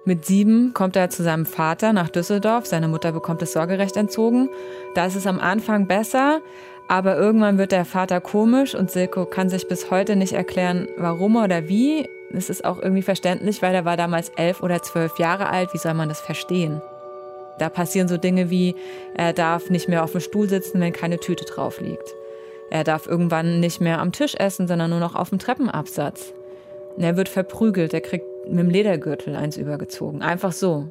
Mit sieben kommt er zu seinem Vater nach Düsseldorf. Seine Mutter bekommt das Sorgerecht entzogen. Da ist es am Anfang besser, aber irgendwann wird der Vater komisch und Silko kann sich bis heute nicht erklären, warum oder wie. Es ist auch irgendwie verständlich, weil er war damals elf oder zwölf Jahre alt. Wie soll man das verstehen? Da passieren so Dinge wie, er darf nicht mehr auf dem Stuhl sitzen, wenn keine Tüte drauf liegt. Er darf irgendwann nicht mehr am Tisch essen, sondern nur noch auf dem Treppenabsatz. Er wird verprügelt, er kriegt mit dem Ledergürtel eins übergezogen. Einfach so.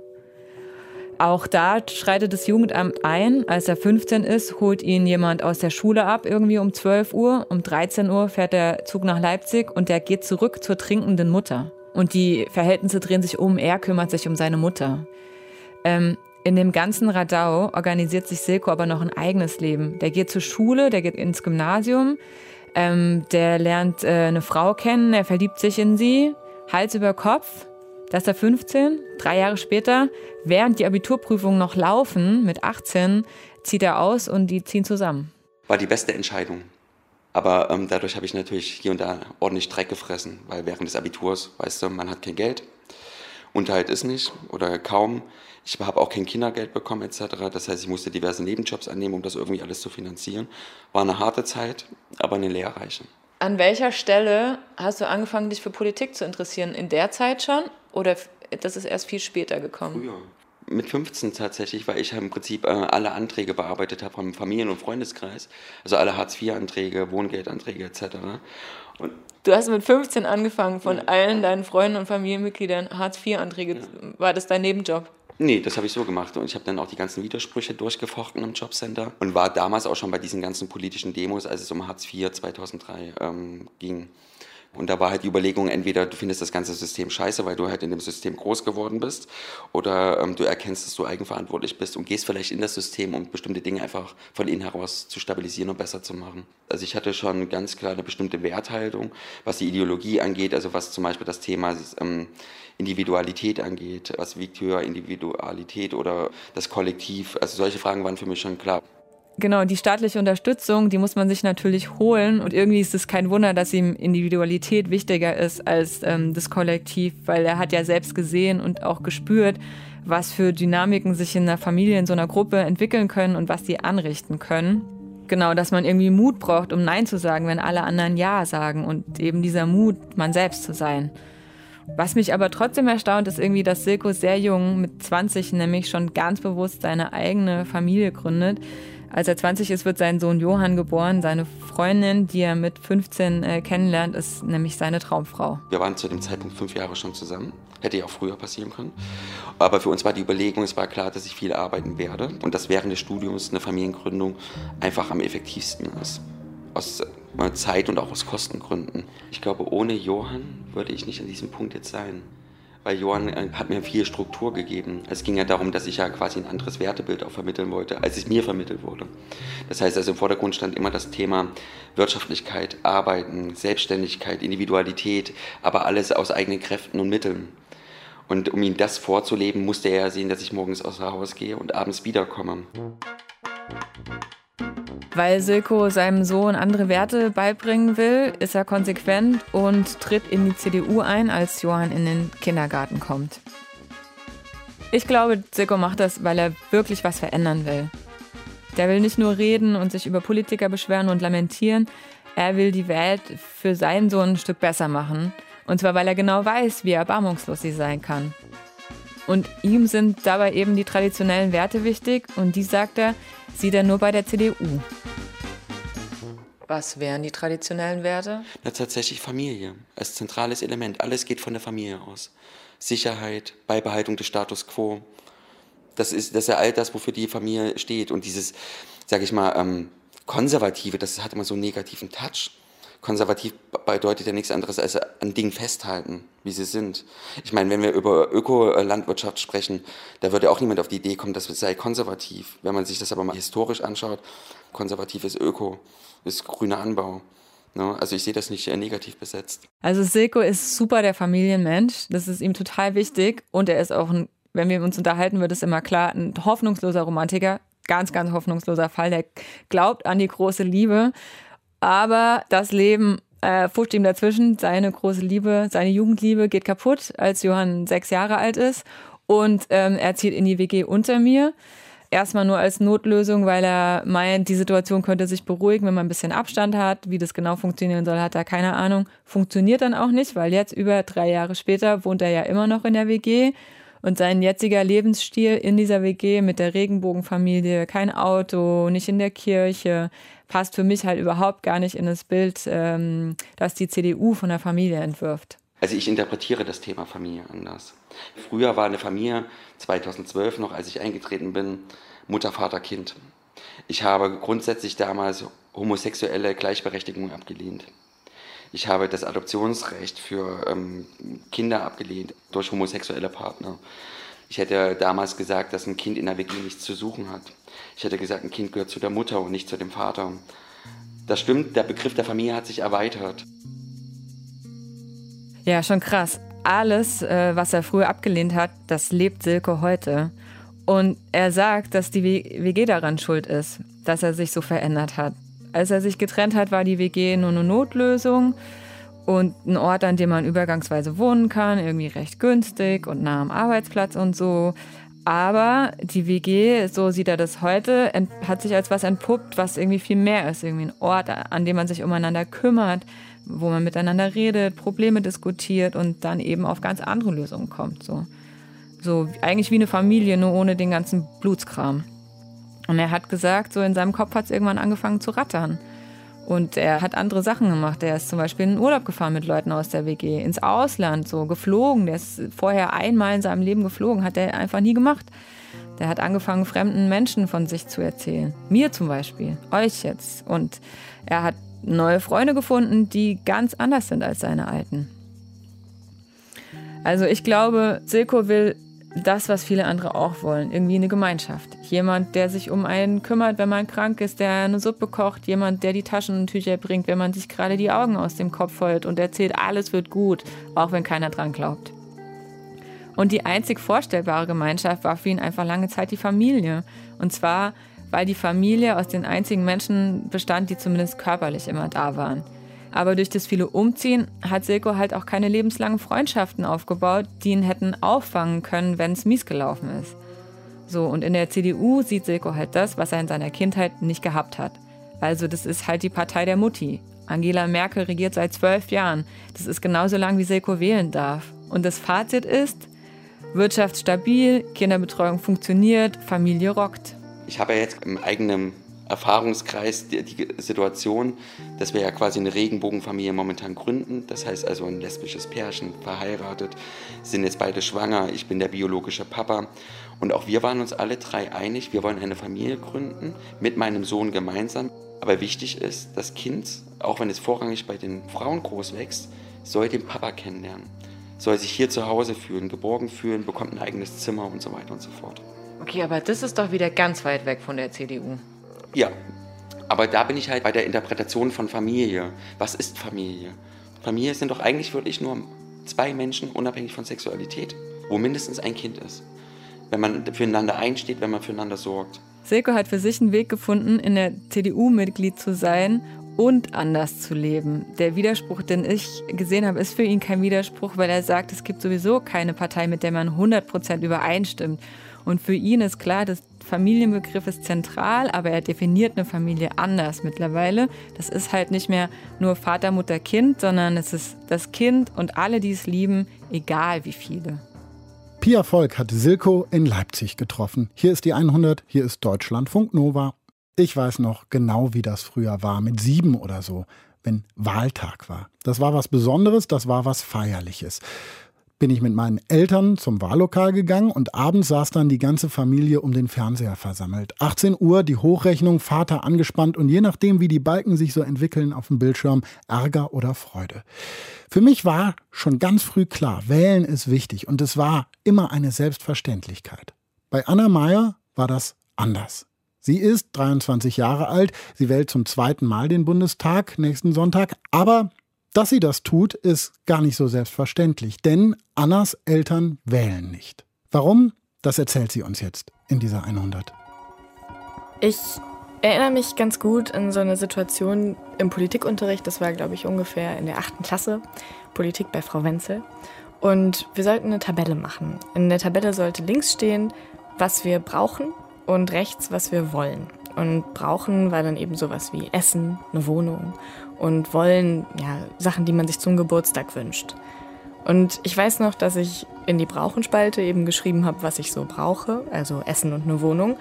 Auch da schreitet das Jugendamt ein. Als er 15 ist, holt ihn jemand aus der Schule ab, irgendwie um 12 Uhr. Um 13 Uhr fährt der Zug nach Leipzig und er geht zurück zur trinkenden Mutter. Und die Verhältnisse drehen sich um. Er kümmert sich um seine Mutter. Ähm, in dem ganzen Radau organisiert sich Silko aber noch ein eigenes Leben. Der geht zur Schule, der geht ins Gymnasium, ähm, der lernt äh, eine Frau kennen, er verliebt sich in sie, Hals über Kopf. Da ist er 15, drei Jahre später, während die Abiturprüfungen noch laufen, mit 18, zieht er aus und die ziehen zusammen. War die beste Entscheidung. Aber ähm, dadurch habe ich natürlich hier und da ordentlich Dreck gefressen, weil während des Abiturs, weißt du, man hat kein Geld, Unterhalt ist nicht oder kaum. Ich habe auch kein Kindergeld bekommen etc. Das heißt, ich musste diverse Nebenjobs annehmen, um das irgendwie alles zu finanzieren. War eine harte Zeit, aber eine lehrreiche. An welcher Stelle hast du angefangen, dich für Politik zu interessieren? In der Zeit schon oder das ist erst viel später gekommen? Früher. Mit 15 tatsächlich, weil ich im Prinzip äh, alle Anträge bearbeitet habe vom Familien- und Freundeskreis. Also alle Hartz-IV-Anträge, Wohngeldanträge etc. Und Du hast mit 15 angefangen, von allen deinen Freunden und Familienmitgliedern Hartz-IV-Anträge. War das dein Nebenjob? Nee, das habe ich so gemacht. Und ich habe dann auch die ganzen Widersprüche durchgefochten im Jobcenter und war damals auch schon bei diesen ganzen politischen Demos, als es um Hartz IV 2003 ähm, ging. Und da war halt die Überlegung, entweder du findest das ganze System scheiße, weil du halt in dem System groß geworden bist, oder ähm, du erkennst, dass du eigenverantwortlich bist und gehst vielleicht in das System, um bestimmte Dinge einfach von innen heraus zu stabilisieren und besser zu machen. Also ich hatte schon ganz klar eine bestimmte Werthaltung, was die Ideologie angeht, also was zum Beispiel das Thema ähm, Individualität angeht, was wiegt höher, Individualität oder das Kollektiv. Also solche Fragen waren für mich schon klar. Genau, die staatliche Unterstützung, die muss man sich natürlich holen. Und irgendwie ist es kein Wunder, dass ihm Individualität wichtiger ist als ähm, das Kollektiv, weil er hat ja selbst gesehen und auch gespürt, was für Dynamiken sich in einer Familie, in so einer Gruppe entwickeln können und was die anrichten können. Genau, dass man irgendwie Mut braucht, um Nein zu sagen, wenn alle anderen Ja sagen und eben dieser Mut, man selbst zu sein. Was mich aber trotzdem erstaunt, ist irgendwie, dass Silko sehr jung, mit 20 nämlich, schon ganz bewusst seine eigene Familie gründet. Als er 20 ist, wird sein Sohn Johann geboren. Seine Freundin, die er mit 15 äh, kennenlernt, ist nämlich seine Traumfrau. Wir waren zu dem Zeitpunkt fünf Jahre schon zusammen. Hätte ja auch früher passieren können. Aber für uns war die Überlegung, es war klar, dass ich viel arbeiten werde und dass während des Studiums eine Familiengründung einfach am effektivsten ist. Aus äh, Zeit- und auch aus Kostengründen. Ich glaube, ohne Johann würde ich nicht an diesem Punkt jetzt sein. Weil Johann äh, hat mir viel Struktur gegeben. Es ging ja darum, dass ich ja quasi ein anderes Wertebild auch vermitteln wollte, als es mir vermittelt wurde. Das heißt also im Vordergrund stand immer das Thema Wirtschaftlichkeit, Arbeiten, Selbstständigkeit, Individualität, aber alles aus eigenen Kräften und Mitteln. Und um ihm das vorzuleben, musste er ja sehen, dass ich morgens außer Haus gehe und abends wiederkomme. Weil Silko seinem Sohn andere Werte beibringen will, ist er konsequent und tritt in die CDU ein, als Johann in den Kindergarten kommt. Ich glaube, Silko macht das, weil er wirklich was verändern will. Der will nicht nur reden und sich über Politiker beschweren und lamentieren, er will die Welt für seinen Sohn ein Stück besser machen. Und zwar, weil er genau weiß, wie erbarmungslos sie sein kann. Und ihm sind dabei eben die traditionellen Werte wichtig und die, sagt er, sieht er nur bei der CDU. Was wären die traditionellen Werte? Na, tatsächlich Familie als zentrales Element. Alles geht von der Familie aus. Sicherheit, Beibehaltung des Status quo. Das ist, das ist ja all das, wofür die Familie steht. Und dieses, sage ich mal, ähm, Konservative, das hat immer so einen negativen Touch. Konservativ bedeutet ja nichts anderes als an Dingen festhalten, wie sie sind. Ich meine, wenn wir über Ökolandwirtschaft sprechen, da würde auch niemand auf die Idee kommen, das sei konservativ. Wenn man sich das aber mal historisch anschaut, konservativ ist Öko, ist grüner Anbau. Ne? Also ich sehe das nicht äh, negativ besetzt. Also Silko ist super der Familienmensch. Das ist ihm total wichtig. Und er ist auch, ein, wenn wir uns unterhalten, wird es immer klar, ein hoffnungsloser Romantiker. Ganz, ganz hoffnungsloser Fall. Der glaubt an die große Liebe. Aber das Leben äh, fuscht ihm dazwischen. Seine große Liebe, seine Jugendliebe geht kaputt, als Johann sechs Jahre alt ist. Und ähm, er zieht in die WG unter mir. Erstmal nur als Notlösung, weil er meint, die Situation könnte sich beruhigen, wenn man ein bisschen Abstand hat. Wie das genau funktionieren soll, hat er keine Ahnung. Funktioniert dann auch nicht, weil jetzt über drei Jahre später wohnt er ja immer noch in der WG. Und sein jetziger Lebensstil in dieser WG mit der Regenbogenfamilie, kein Auto, nicht in der Kirche, passt für mich halt überhaupt gar nicht in das Bild, ähm, das die CDU von der Familie entwirft. Also ich interpretiere das Thema Familie anders. Früher war eine Familie, 2012 noch, als ich eingetreten bin, Mutter, Vater, Kind. Ich habe grundsätzlich damals homosexuelle Gleichberechtigung abgelehnt. Ich habe das Adoptionsrecht für ähm, Kinder abgelehnt durch homosexuelle Partner. Ich hätte damals gesagt, dass ein Kind in der WG nichts zu suchen hat. Ich hätte gesagt, ein Kind gehört zu der Mutter und nicht zu dem Vater. Das stimmt, der Begriff der Familie hat sich erweitert. Ja, schon krass. alles, äh, was er früher abgelehnt hat, das lebt Silke heute. Und er sagt, dass die WG daran schuld ist, dass er sich so verändert hat. Als er sich getrennt hat, war die WG nur eine Notlösung und ein Ort, an dem man übergangsweise wohnen kann, irgendwie recht günstig und nah am Arbeitsplatz und so. Aber die WG, so sieht er das heute, hat sich als was entpuppt, was irgendwie viel mehr ist. Irgendwie ein Ort, an dem man sich umeinander kümmert, wo man miteinander redet, Probleme diskutiert und dann eben auf ganz andere Lösungen kommt. So, so eigentlich wie eine Familie, nur ohne den ganzen Blutskram. Und er hat gesagt, so in seinem Kopf hat es irgendwann angefangen zu rattern. Und er hat andere Sachen gemacht. Er ist zum Beispiel in den Urlaub gefahren mit Leuten aus der WG, ins Ausland, so geflogen. Der ist vorher einmal in seinem Leben geflogen, hat er einfach nie gemacht. Der hat angefangen, fremden Menschen von sich zu erzählen. Mir zum Beispiel, euch jetzt. Und er hat neue Freunde gefunden, die ganz anders sind als seine alten. Also ich glaube, Silko will das, was viele andere auch wollen, irgendwie eine Gemeinschaft. Jemand, der sich um einen kümmert, wenn man krank ist, der eine Suppe kocht, jemand, der die Taschentücher bringt, wenn man sich gerade die Augen aus dem Kopf heult und erzählt, alles wird gut, auch wenn keiner dran glaubt. Und die einzig vorstellbare Gemeinschaft war für ihn einfach lange Zeit die Familie. Und zwar, weil die Familie aus den einzigen Menschen bestand, die zumindest körperlich immer da waren. Aber durch das viele Umziehen hat Silko halt auch keine lebenslangen Freundschaften aufgebaut, die ihn hätten auffangen können, wenn es mies gelaufen ist. So, und in der CDU sieht Silko halt das, was er in seiner Kindheit nicht gehabt hat. Also, das ist halt die Partei der Mutti. Angela Merkel regiert seit zwölf Jahren. Das ist genauso lang, wie Silko wählen darf. Und das Fazit ist, Wirtschaft stabil, Kinderbetreuung funktioniert, Familie rockt. Ich habe ja jetzt im eigenen Erfahrungskreis die, die, Situation, dass wir ja quasi eine Regenbogenfamilie momentan gründen. Das heißt also ein lesbisches Pärchen, verheiratet, sind jetzt beide schwanger, ich bin der biologische Papa. Und auch wir waren uns alle drei einig, wir wollen eine Familie gründen, mit meinem Sohn gemeinsam. Aber wichtig ist, das Kind, auch wenn es vorrangig bei den Frauen groß wächst, soll den Papa kennenlernen. Soll sich hier zu Hause fühlen, geborgen fühlen, bekommt ein eigenes Zimmer und so weiter und so fort. Okay, aber das ist doch wieder ganz weit weg von der CDU. Ja, aber da bin ich halt bei der Interpretation von Familie. Was ist Familie? Familie sind doch eigentlich wirklich nur zwei Menschen, unabhängig von Sexualität, wo mindestens ein Kind ist. Wenn man füreinander einsteht, wenn man füreinander sorgt. Silko hat für sich einen Weg gefunden, in der CDU Mitglied zu sein und anders zu leben. Der Widerspruch, den ich gesehen habe, ist für ihn kein Widerspruch, weil er sagt, es gibt sowieso keine Partei, mit der man 100% übereinstimmt. Und für ihn ist klar, dass Familienbegriff ist zentral, aber er definiert eine Familie anders mittlerweile. Das ist halt nicht mehr nur Vater, Mutter, Kind, sondern es ist das Kind und alle, die es lieben, egal wie viele. Pia Volk hat Silko in Leipzig getroffen. Hier ist die 100, hier ist Deutschlandfunk Nova. Ich weiß noch genau, wie das früher war, mit sieben oder so, wenn Wahltag war. Das war was Besonderes, das war was Feierliches bin ich mit meinen Eltern zum Wahllokal gegangen und abends saß dann die ganze Familie um den Fernseher versammelt. 18 Uhr, die Hochrechnung, Vater angespannt und je nachdem, wie die Balken sich so entwickeln auf dem Bildschirm, Ärger oder Freude. Für mich war schon ganz früh klar, wählen ist wichtig und es war immer eine Selbstverständlichkeit. Bei Anna Meyer war das anders. Sie ist 23 Jahre alt, sie wählt zum zweiten Mal den Bundestag nächsten Sonntag, aber dass sie das tut, ist gar nicht so selbstverständlich, denn Annas Eltern wählen nicht. Warum? Das erzählt sie uns jetzt in dieser 100. Ich erinnere mich ganz gut an so eine Situation im Politikunterricht. Das war, glaube ich, ungefähr in der achten Klasse. Politik bei Frau Wenzel. Und wir sollten eine Tabelle machen. In der Tabelle sollte links stehen, was wir brauchen und rechts, was wir wollen. Und brauchen war dann eben sowas wie Essen, eine Wohnung und wollen ja, Sachen, die man sich zum Geburtstag wünscht. Und ich weiß noch, dass ich in die Brauchenspalte eben geschrieben habe, was ich so brauche, also Essen und eine Wohnung.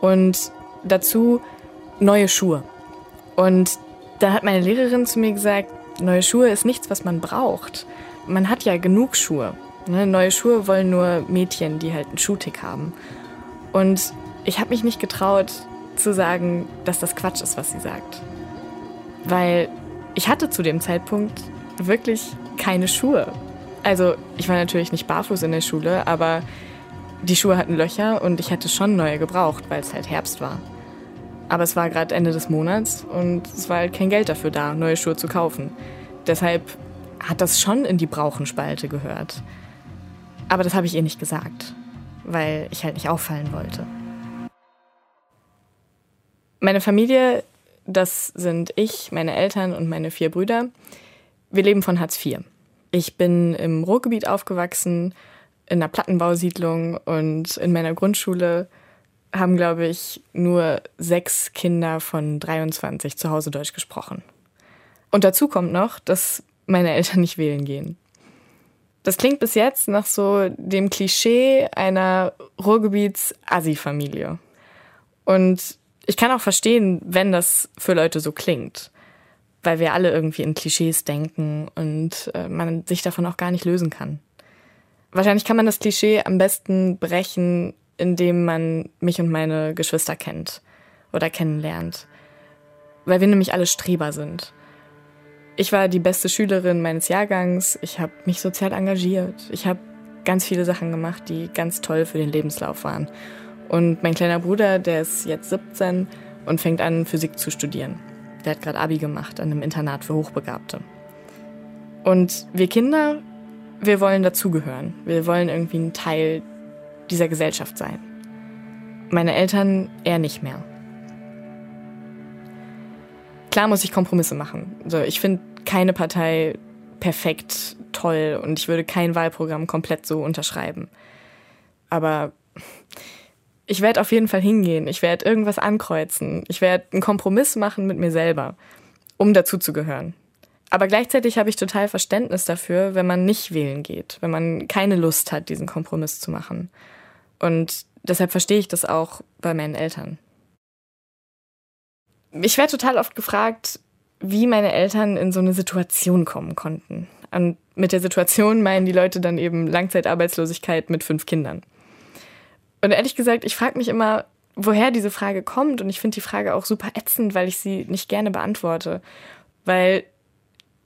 Und dazu neue Schuhe. Und da hat meine Lehrerin zu mir gesagt, neue Schuhe ist nichts, was man braucht. Man hat ja genug Schuhe. Ne? Neue Schuhe wollen nur Mädchen, die halt einen Schuhtick haben. Und ich habe mich nicht getraut zu sagen, dass das Quatsch ist, was sie sagt. Weil ich hatte zu dem Zeitpunkt wirklich keine Schuhe. Also ich war natürlich nicht barfuß in der Schule, aber die Schuhe hatten Löcher und ich hätte schon neue gebraucht, weil es halt Herbst war. Aber es war gerade Ende des Monats und es war halt kein Geld dafür da, neue Schuhe zu kaufen. Deshalb hat das schon in die Brauchenspalte gehört. Aber das habe ich ihr nicht gesagt, weil ich halt nicht auffallen wollte. Meine Familie, das sind ich, meine Eltern und meine vier Brüder. Wir leben von Hartz IV. Ich bin im Ruhrgebiet aufgewachsen, in einer Plattenbausiedlung und in meiner Grundschule haben, glaube ich, nur sechs Kinder von 23 zu Hause Deutsch gesprochen. Und dazu kommt noch, dass meine Eltern nicht wählen gehen. Das klingt bis jetzt nach so dem Klischee einer Ruhrgebiets-Assi-Familie. Und ich kann auch verstehen, wenn das für Leute so klingt. Weil wir alle irgendwie in Klischees denken und äh, man sich davon auch gar nicht lösen kann. Wahrscheinlich kann man das Klischee am besten brechen, indem man mich und meine Geschwister kennt oder kennenlernt. Weil wir nämlich alle Streber sind. Ich war die beste Schülerin meines Jahrgangs. Ich habe mich sozial engagiert. Ich habe ganz viele Sachen gemacht, die ganz toll für den Lebenslauf waren. Und mein kleiner Bruder, der ist jetzt 17 und fängt an, Physik zu studieren. Der hat gerade Abi gemacht an einem Internat für Hochbegabte. Und wir Kinder, wir wollen dazugehören. Wir wollen irgendwie ein Teil dieser Gesellschaft sein. Meine Eltern eher nicht mehr. Klar muss ich Kompromisse machen. Also ich finde keine Partei perfekt toll und ich würde kein Wahlprogramm komplett so unterschreiben. Aber ich werde auf jeden Fall hingehen. Ich werde irgendwas ankreuzen. Ich werde einen Kompromiss machen mit mir selber, um dazuzugehören. Aber gleichzeitig habe ich total Verständnis dafür, wenn man nicht wählen geht, wenn man keine Lust hat, diesen Kompromiss zu machen. Und deshalb verstehe ich das auch bei meinen Eltern. Ich werde total oft gefragt, wie meine Eltern in so eine Situation kommen konnten. Und mit der Situation meinen die Leute dann eben Langzeitarbeitslosigkeit mit fünf Kindern. Und ehrlich gesagt, ich frage mich immer, woher diese Frage kommt. Und ich finde die Frage auch super ätzend, weil ich sie nicht gerne beantworte. Weil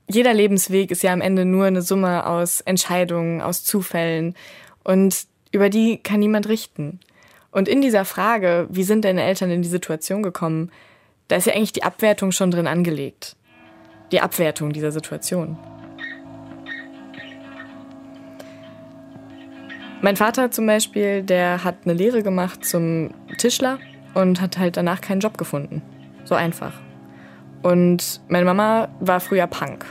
jeder Lebensweg ist ja am Ende nur eine Summe aus Entscheidungen, aus Zufällen. Und über die kann niemand richten. Und in dieser Frage, wie sind deine Eltern in die Situation gekommen, da ist ja eigentlich die Abwertung schon drin angelegt. Die Abwertung dieser Situation. Mein Vater zum Beispiel, der hat eine Lehre gemacht zum Tischler und hat halt danach keinen Job gefunden. So einfach. Und meine Mama war früher Punk.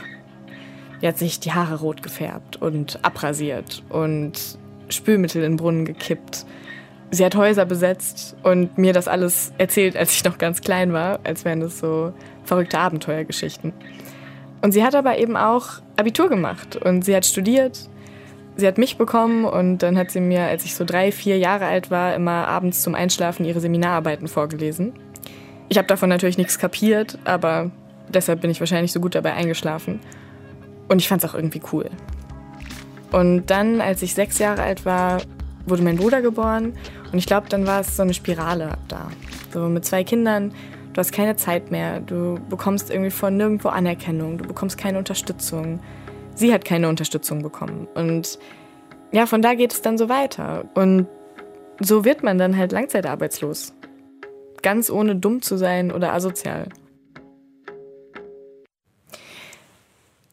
Die hat sich die Haare rot gefärbt und abrasiert und Spülmittel in den Brunnen gekippt. Sie hat Häuser besetzt und mir das alles erzählt, als ich noch ganz klein war, als wären das so verrückte Abenteuergeschichten. Und sie hat aber eben auch Abitur gemacht und sie hat studiert. Sie hat mich bekommen und dann hat sie mir, als ich so drei, vier Jahre alt war, immer abends zum Einschlafen ihre Seminararbeiten vorgelesen. Ich habe davon natürlich nichts kapiert, aber deshalb bin ich wahrscheinlich so gut dabei eingeschlafen. Und ich fand es auch irgendwie cool. Und dann, als ich sechs Jahre alt war, wurde mein Bruder geboren. Und ich glaube, dann war es so eine Spirale da. So mit zwei Kindern, du hast keine Zeit mehr, du bekommst irgendwie von nirgendwo Anerkennung, du bekommst keine Unterstützung. Sie hat keine Unterstützung bekommen. Und ja, von da geht es dann so weiter. Und so wird man dann halt langzeitarbeitslos. Ganz ohne dumm zu sein oder asozial.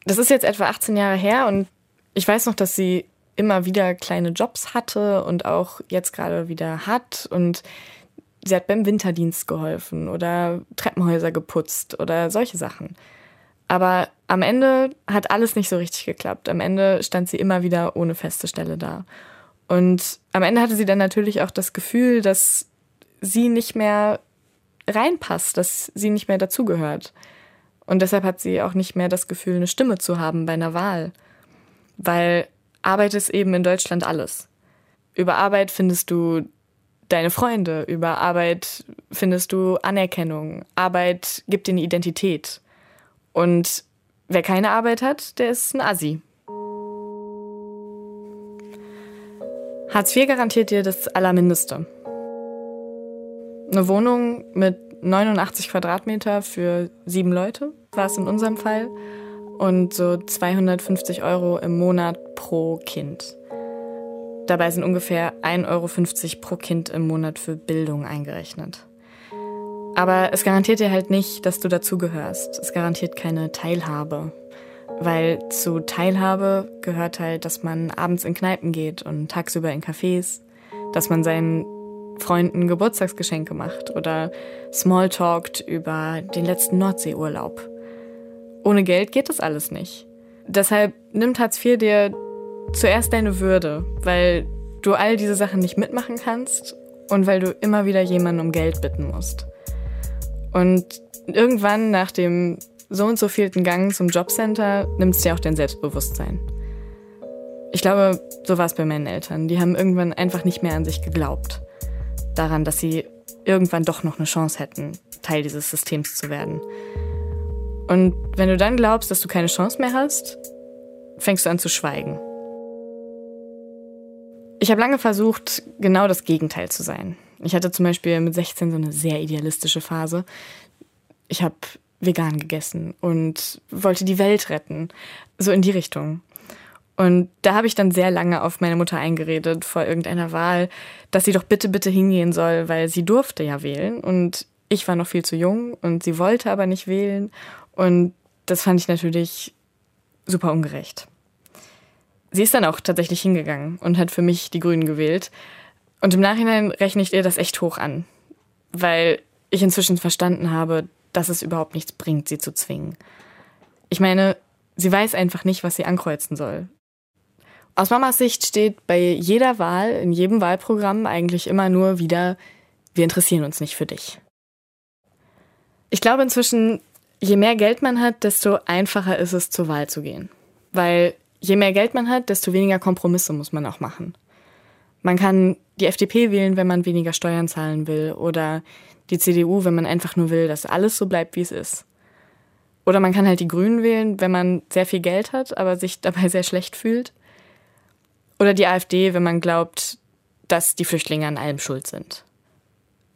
Das ist jetzt etwa 18 Jahre her und ich weiß noch, dass sie immer wieder kleine Jobs hatte und auch jetzt gerade wieder hat. Und sie hat beim Winterdienst geholfen oder Treppenhäuser geputzt oder solche Sachen. Aber am Ende hat alles nicht so richtig geklappt. Am Ende stand sie immer wieder ohne feste Stelle da. Und am Ende hatte sie dann natürlich auch das Gefühl, dass sie nicht mehr reinpasst, dass sie nicht mehr dazugehört. Und deshalb hat sie auch nicht mehr das Gefühl, eine Stimme zu haben bei einer Wahl weil Arbeit ist eben in Deutschland alles. Über Arbeit findest du deine Freunde, über Arbeit findest du Anerkennung. Arbeit gibt dir eine Identität. Und wer keine Arbeit hat, der ist ein Assi. Hartz IV garantiert dir das Allermindeste. Eine Wohnung mit 89 Quadratmeter für sieben Leute war es in unserem Fall und so 250 Euro im Monat pro Kind. Dabei sind ungefähr 1,50 Euro pro Kind im Monat für Bildung eingerechnet. Aber es garantiert dir halt nicht, dass du dazugehörst. Es garantiert keine Teilhabe. Weil zu Teilhabe gehört halt, dass man abends in Kneipen geht und tagsüber in Cafés, dass man seinen Freunden Geburtstagsgeschenke macht oder Smalltalkt über den letzten Nordseeurlaub. Ohne Geld geht das alles nicht. Deshalb nimmt Hartz IV dir zuerst deine Würde, weil du all diese Sachen nicht mitmachen kannst und weil du immer wieder jemanden um Geld bitten musst. Und irgendwann nach dem so und so vielten Gang zum Jobcenter nimmt es dir auch dein Selbstbewusstsein. Ich glaube, so war es bei meinen Eltern. Die haben irgendwann einfach nicht mehr an sich geglaubt. Daran, dass sie irgendwann doch noch eine Chance hätten, Teil dieses Systems zu werden. Und wenn du dann glaubst, dass du keine Chance mehr hast, fängst du an zu schweigen. Ich habe lange versucht, genau das Gegenteil zu sein. Ich hatte zum Beispiel mit 16 so eine sehr idealistische Phase. Ich habe vegan gegessen und wollte die Welt retten. So in die Richtung. Und da habe ich dann sehr lange auf meine Mutter eingeredet vor irgendeiner Wahl, dass sie doch bitte, bitte hingehen soll, weil sie durfte ja wählen. Und ich war noch viel zu jung und sie wollte aber nicht wählen. Und das fand ich natürlich super ungerecht. Sie ist dann auch tatsächlich hingegangen und hat für mich die Grünen gewählt. Und im Nachhinein rechne ich ihr das echt hoch an, weil ich inzwischen verstanden habe, dass es überhaupt nichts bringt, sie zu zwingen. Ich meine, sie weiß einfach nicht, was sie ankreuzen soll. Aus Mamas Sicht steht bei jeder Wahl, in jedem Wahlprogramm eigentlich immer nur wieder, wir interessieren uns nicht für dich. Ich glaube inzwischen, je mehr Geld man hat, desto einfacher ist es, zur Wahl zu gehen. Weil je mehr Geld man hat, desto weniger Kompromisse muss man auch machen. Man kann die FDP wählen, wenn man weniger Steuern zahlen will oder die CDU, wenn man einfach nur will, dass alles so bleibt, wie es ist. Oder man kann halt die Grünen wählen, wenn man sehr viel Geld hat, aber sich *laughs* dabei sehr schlecht fühlt. Oder die AfD, wenn man glaubt, dass die Flüchtlinge an allem schuld sind.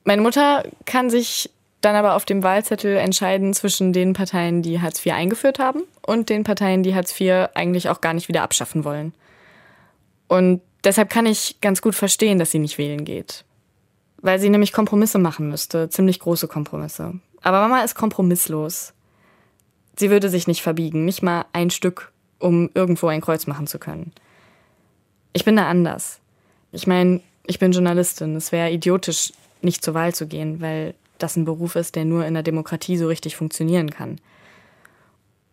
Meine Mutter kann sich dann aber auf dem Wahlzettel entscheiden zwischen den Parteien, die Hartz IV eingeführt haben und den Parteien, die Hartz IV eigentlich auch gar nicht wieder abschaffen wollen. Und deshalb kann ich ganz gut verstehen, dass sie nicht wählen geht. Weil sie nämlich Kompromisse machen müsste, ziemlich große Kompromisse. Aber Mama ist kompromisslos. Sie würde sich nicht verbiegen, nicht mal ein Stück, um irgendwo ein Kreuz machen zu können. Ich bin da anders. Ich meine, ich bin Journalistin. Es wäre idiotisch, nicht zur Wahl zu gehen, weil das ein Beruf ist, der nur in der Demokratie so richtig funktionieren kann.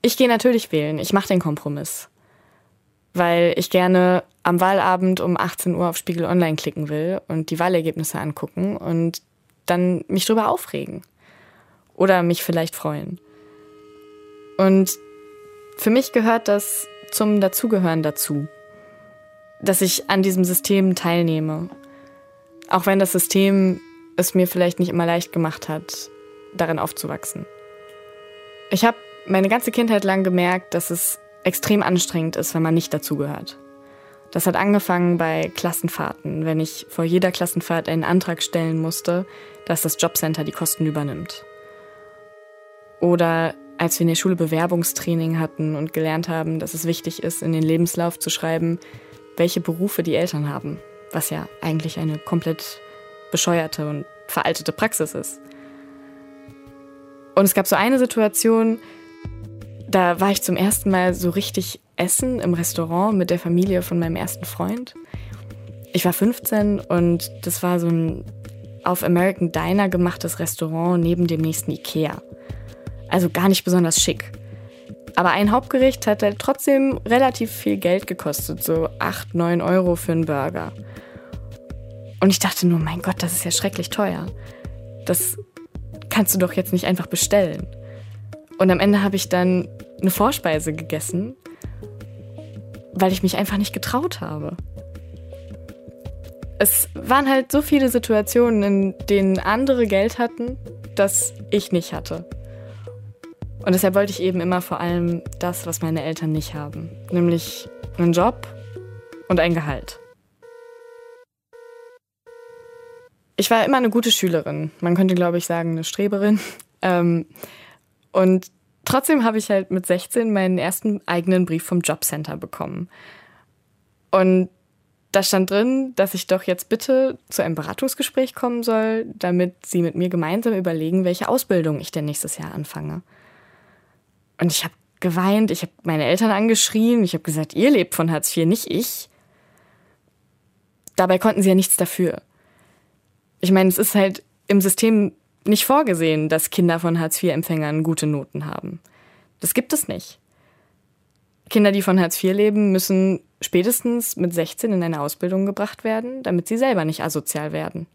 Ich gehe natürlich wählen, ich mache den Kompromiss, weil ich gerne am Wahlabend um 18 Uhr auf Spiegel Online klicken will und die Wahlergebnisse angucken und dann mich drüber aufregen oder mich vielleicht freuen. Und für mich gehört das zum Dazugehören dazu, dass ich an diesem System teilnehme, auch wenn das System es mir vielleicht nicht immer leicht gemacht hat, darin aufzuwachsen. Ich habe meine ganze Kindheit lang gemerkt, dass es extrem anstrengend ist, wenn man nicht dazugehört. Das hat angefangen bei Klassenfahrten, wenn ich vor jeder Klassenfahrt einen Antrag stellen musste, dass das Jobcenter die Kosten übernimmt. Oder als wir in der Schule Bewerbungstraining hatten und gelernt haben, dass es wichtig ist, in den Lebenslauf zu schreiben, welche Berufe die Eltern haben, was ja eigentlich eine komplett bescheuerte und veraltete Praxis ist. Und es gab so eine Situation, da war ich zum ersten Mal so richtig essen im Restaurant mit der Familie von meinem ersten Freund. Ich war 15 und das war so ein auf American Diner gemachtes Restaurant neben dem nächsten Ikea. Also gar nicht besonders schick. Aber ein Hauptgericht hat halt trotzdem relativ viel Geld gekostet, so 8, 9 Euro für einen Burger. Und ich dachte nur, mein Gott, das ist ja schrecklich teuer. Das kannst du doch jetzt nicht einfach bestellen. Und am Ende habe ich dann eine Vorspeise gegessen, weil ich mich einfach nicht getraut habe. Es waren halt so viele Situationen, in denen andere Geld hatten, das ich nicht hatte. Und deshalb wollte ich eben immer vor allem das, was meine Eltern nicht haben, nämlich einen Job und ein Gehalt. Ich war immer eine gute Schülerin. Man könnte, glaube ich, sagen, eine Streberin. *laughs* Ähm, und trotzdem habe ich halt mit 16 meinen ersten eigenen Brief vom Jobcenter bekommen. Und da stand drin, dass ich doch jetzt bitte zu einem Beratungsgespräch kommen soll, damit sie mit mir gemeinsam überlegen, welche Ausbildung ich denn nächstes Jahr anfange. Und ich habe geweint, ich habe meine Eltern angeschrien, ich habe gesagt, ihr lebt von Hartz IV, nicht ich. Dabei konnten sie ja nichts dafür. Ich meine, es ist halt im System nicht vorgesehen, dass Kinder von Hartz-IV-Empfängern gute Noten haben. Das gibt es nicht. Kinder, die von Hartz IV leben, müssen spätestens mit 16 in eine Ausbildung gebracht werden, damit sie selber nicht asozial werden.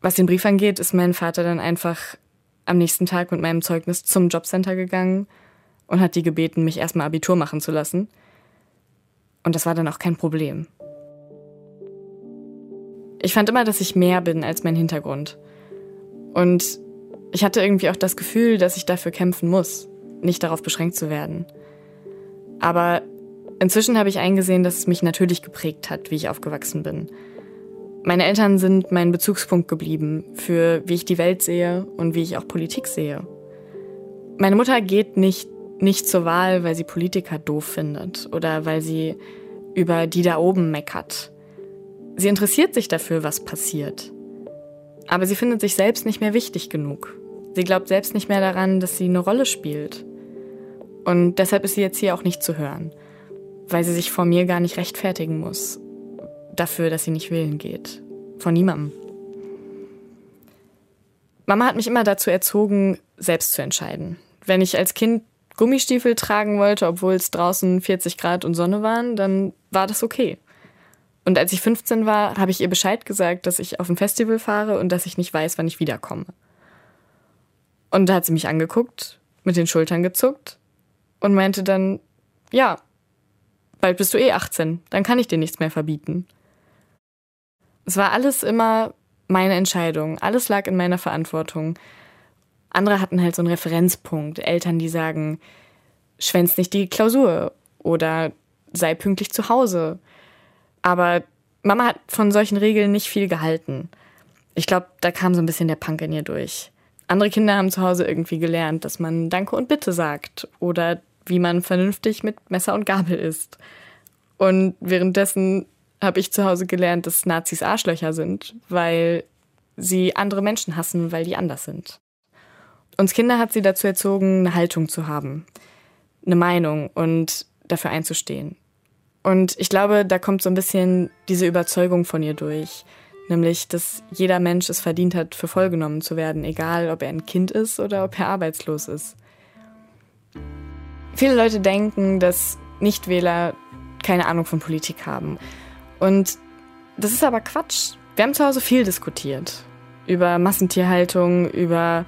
Was den Brief angeht, ist mein Vater dann einfach am nächsten Tag mit meinem Zeugnis zum Jobcenter gegangen und hat die gebeten, mich erstmal Abitur machen zu lassen. Und das war dann auch kein Problem. Ich fand immer, dass ich mehr bin als mein Hintergrund. Und ich hatte irgendwie auch das Gefühl, dass ich dafür kämpfen muss, nicht darauf beschränkt zu werden. Aber inzwischen habe ich eingesehen, dass es mich natürlich geprägt hat, wie ich aufgewachsen bin. Meine Eltern sind mein Bezugspunkt geblieben für wie ich die Welt sehe und wie ich auch Politik sehe. Meine Mutter geht nicht, nicht zur Wahl, weil sie Politiker doof findet oder weil sie über die da oben meckert. Sie interessiert sich dafür, was passiert. Aber sie findet sich selbst nicht mehr wichtig genug. Sie glaubt selbst nicht mehr daran, dass sie eine Rolle spielt. Und deshalb ist sie jetzt hier auch nicht zu hören, weil sie sich vor mir gar nicht rechtfertigen muss dafür, dass sie nicht wählen geht. Von niemandem. Mama hat mich immer dazu erzogen, selbst zu entscheiden. Wenn ich als Kind Gummistiefel tragen wollte, obwohl es draußen 40 Grad und Sonne waren, dann war das okay. Und als ich 15 war, habe ich ihr Bescheid gesagt, dass ich auf ein Festival fahre und dass ich nicht weiß, wann ich wiederkomme. Und da hat sie mich angeguckt, mit den Schultern gezuckt und meinte dann, ja, bald bist du eh 18, dann kann ich dir nichts mehr verbieten. Es war alles immer meine Entscheidung, alles lag in meiner Verantwortung. Andere hatten halt so einen Referenzpunkt, Eltern, die sagen, schwänz nicht die Klausur oder sei pünktlich zu Hause aber Mama hat von solchen Regeln nicht viel gehalten. Ich glaube, da kam so ein bisschen der Punk in ihr durch. Andere Kinder haben zu Hause irgendwie gelernt, dass man Danke und Bitte sagt oder wie man vernünftig mit Messer und Gabel isst. Und währenddessen habe ich zu Hause gelernt, dass Nazis Arschlöcher sind, weil sie andere Menschen hassen, weil die anders sind. Uns Kinder hat sie dazu erzogen, eine Haltung zu haben, eine Meinung und dafür einzustehen. Und ich glaube, da kommt so ein bisschen diese Überzeugung von ihr durch. Nämlich, dass jeder Mensch es verdient hat, für voll genommen zu werden, egal ob er ein Kind ist oder ob er arbeitslos ist. Viele Leute denken, dass Nichtwähler keine Ahnung von Politik haben. Und das ist aber Quatsch. Wir haben zu Hause viel diskutiert. Über Massentierhaltung, über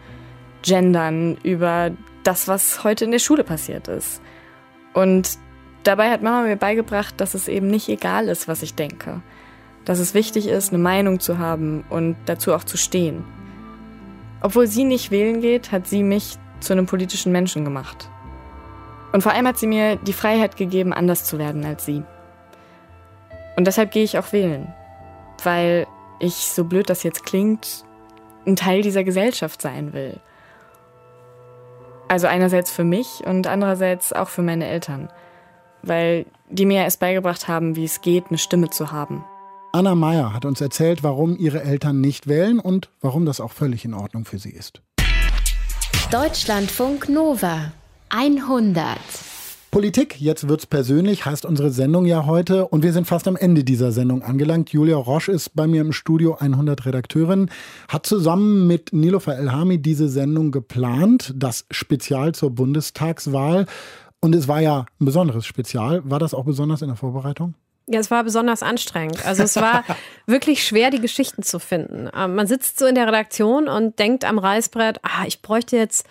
Gendern, über das, was heute in der Schule passiert ist. Und Dabei hat Mama mir beigebracht, dass es eben nicht egal ist, was ich denke. Dass es wichtig ist, eine Meinung zu haben und dazu auch zu stehen. Obwohl sie nicht wählen geht, hat sie mich zu einem politischen Menschen gemacht. Und vor allem hat sie mir die Freiheit gegeben, anders zu werden als sie. Und deshalb gehe ich auch wählen. Weil ich, so blöd das jetzt klingt, ein Teil dieser Gesellschaft sein will. Also einerseits für mich und andererseits auch für meine Eltern weil die mir erst beigebracht haben, wie es geht, eine Stimme zu haben. Anna Meyer hat uns erzählt, warum ihre Eltern nicht wählen und warum das auch völlig in Ordnung für sie ist. Deutschlandfunk Nova 100. Politik, jetzt wird's persönlich, heißt unsere Sendung ja heute und wir sind fast am Ende dieser Sendung angelangt. Julia Roche ist bei mir im Studio 100 Redakteurin, hat zusammen mit Nilofer Elhami diese Sendung geplant, das Spezial zur Bundestagswahl. Und es war ja ein besonderes Spezial. War das auch besonders in der Vorbereitung? Ja, es war besonders anstrengend. Also es war *laughs* wirklich schwer, die Geschichten zu finden. Ähm, man sitzt so in der Redaktion und denkt am Reißbrett, ah, ich bräuchte jetzt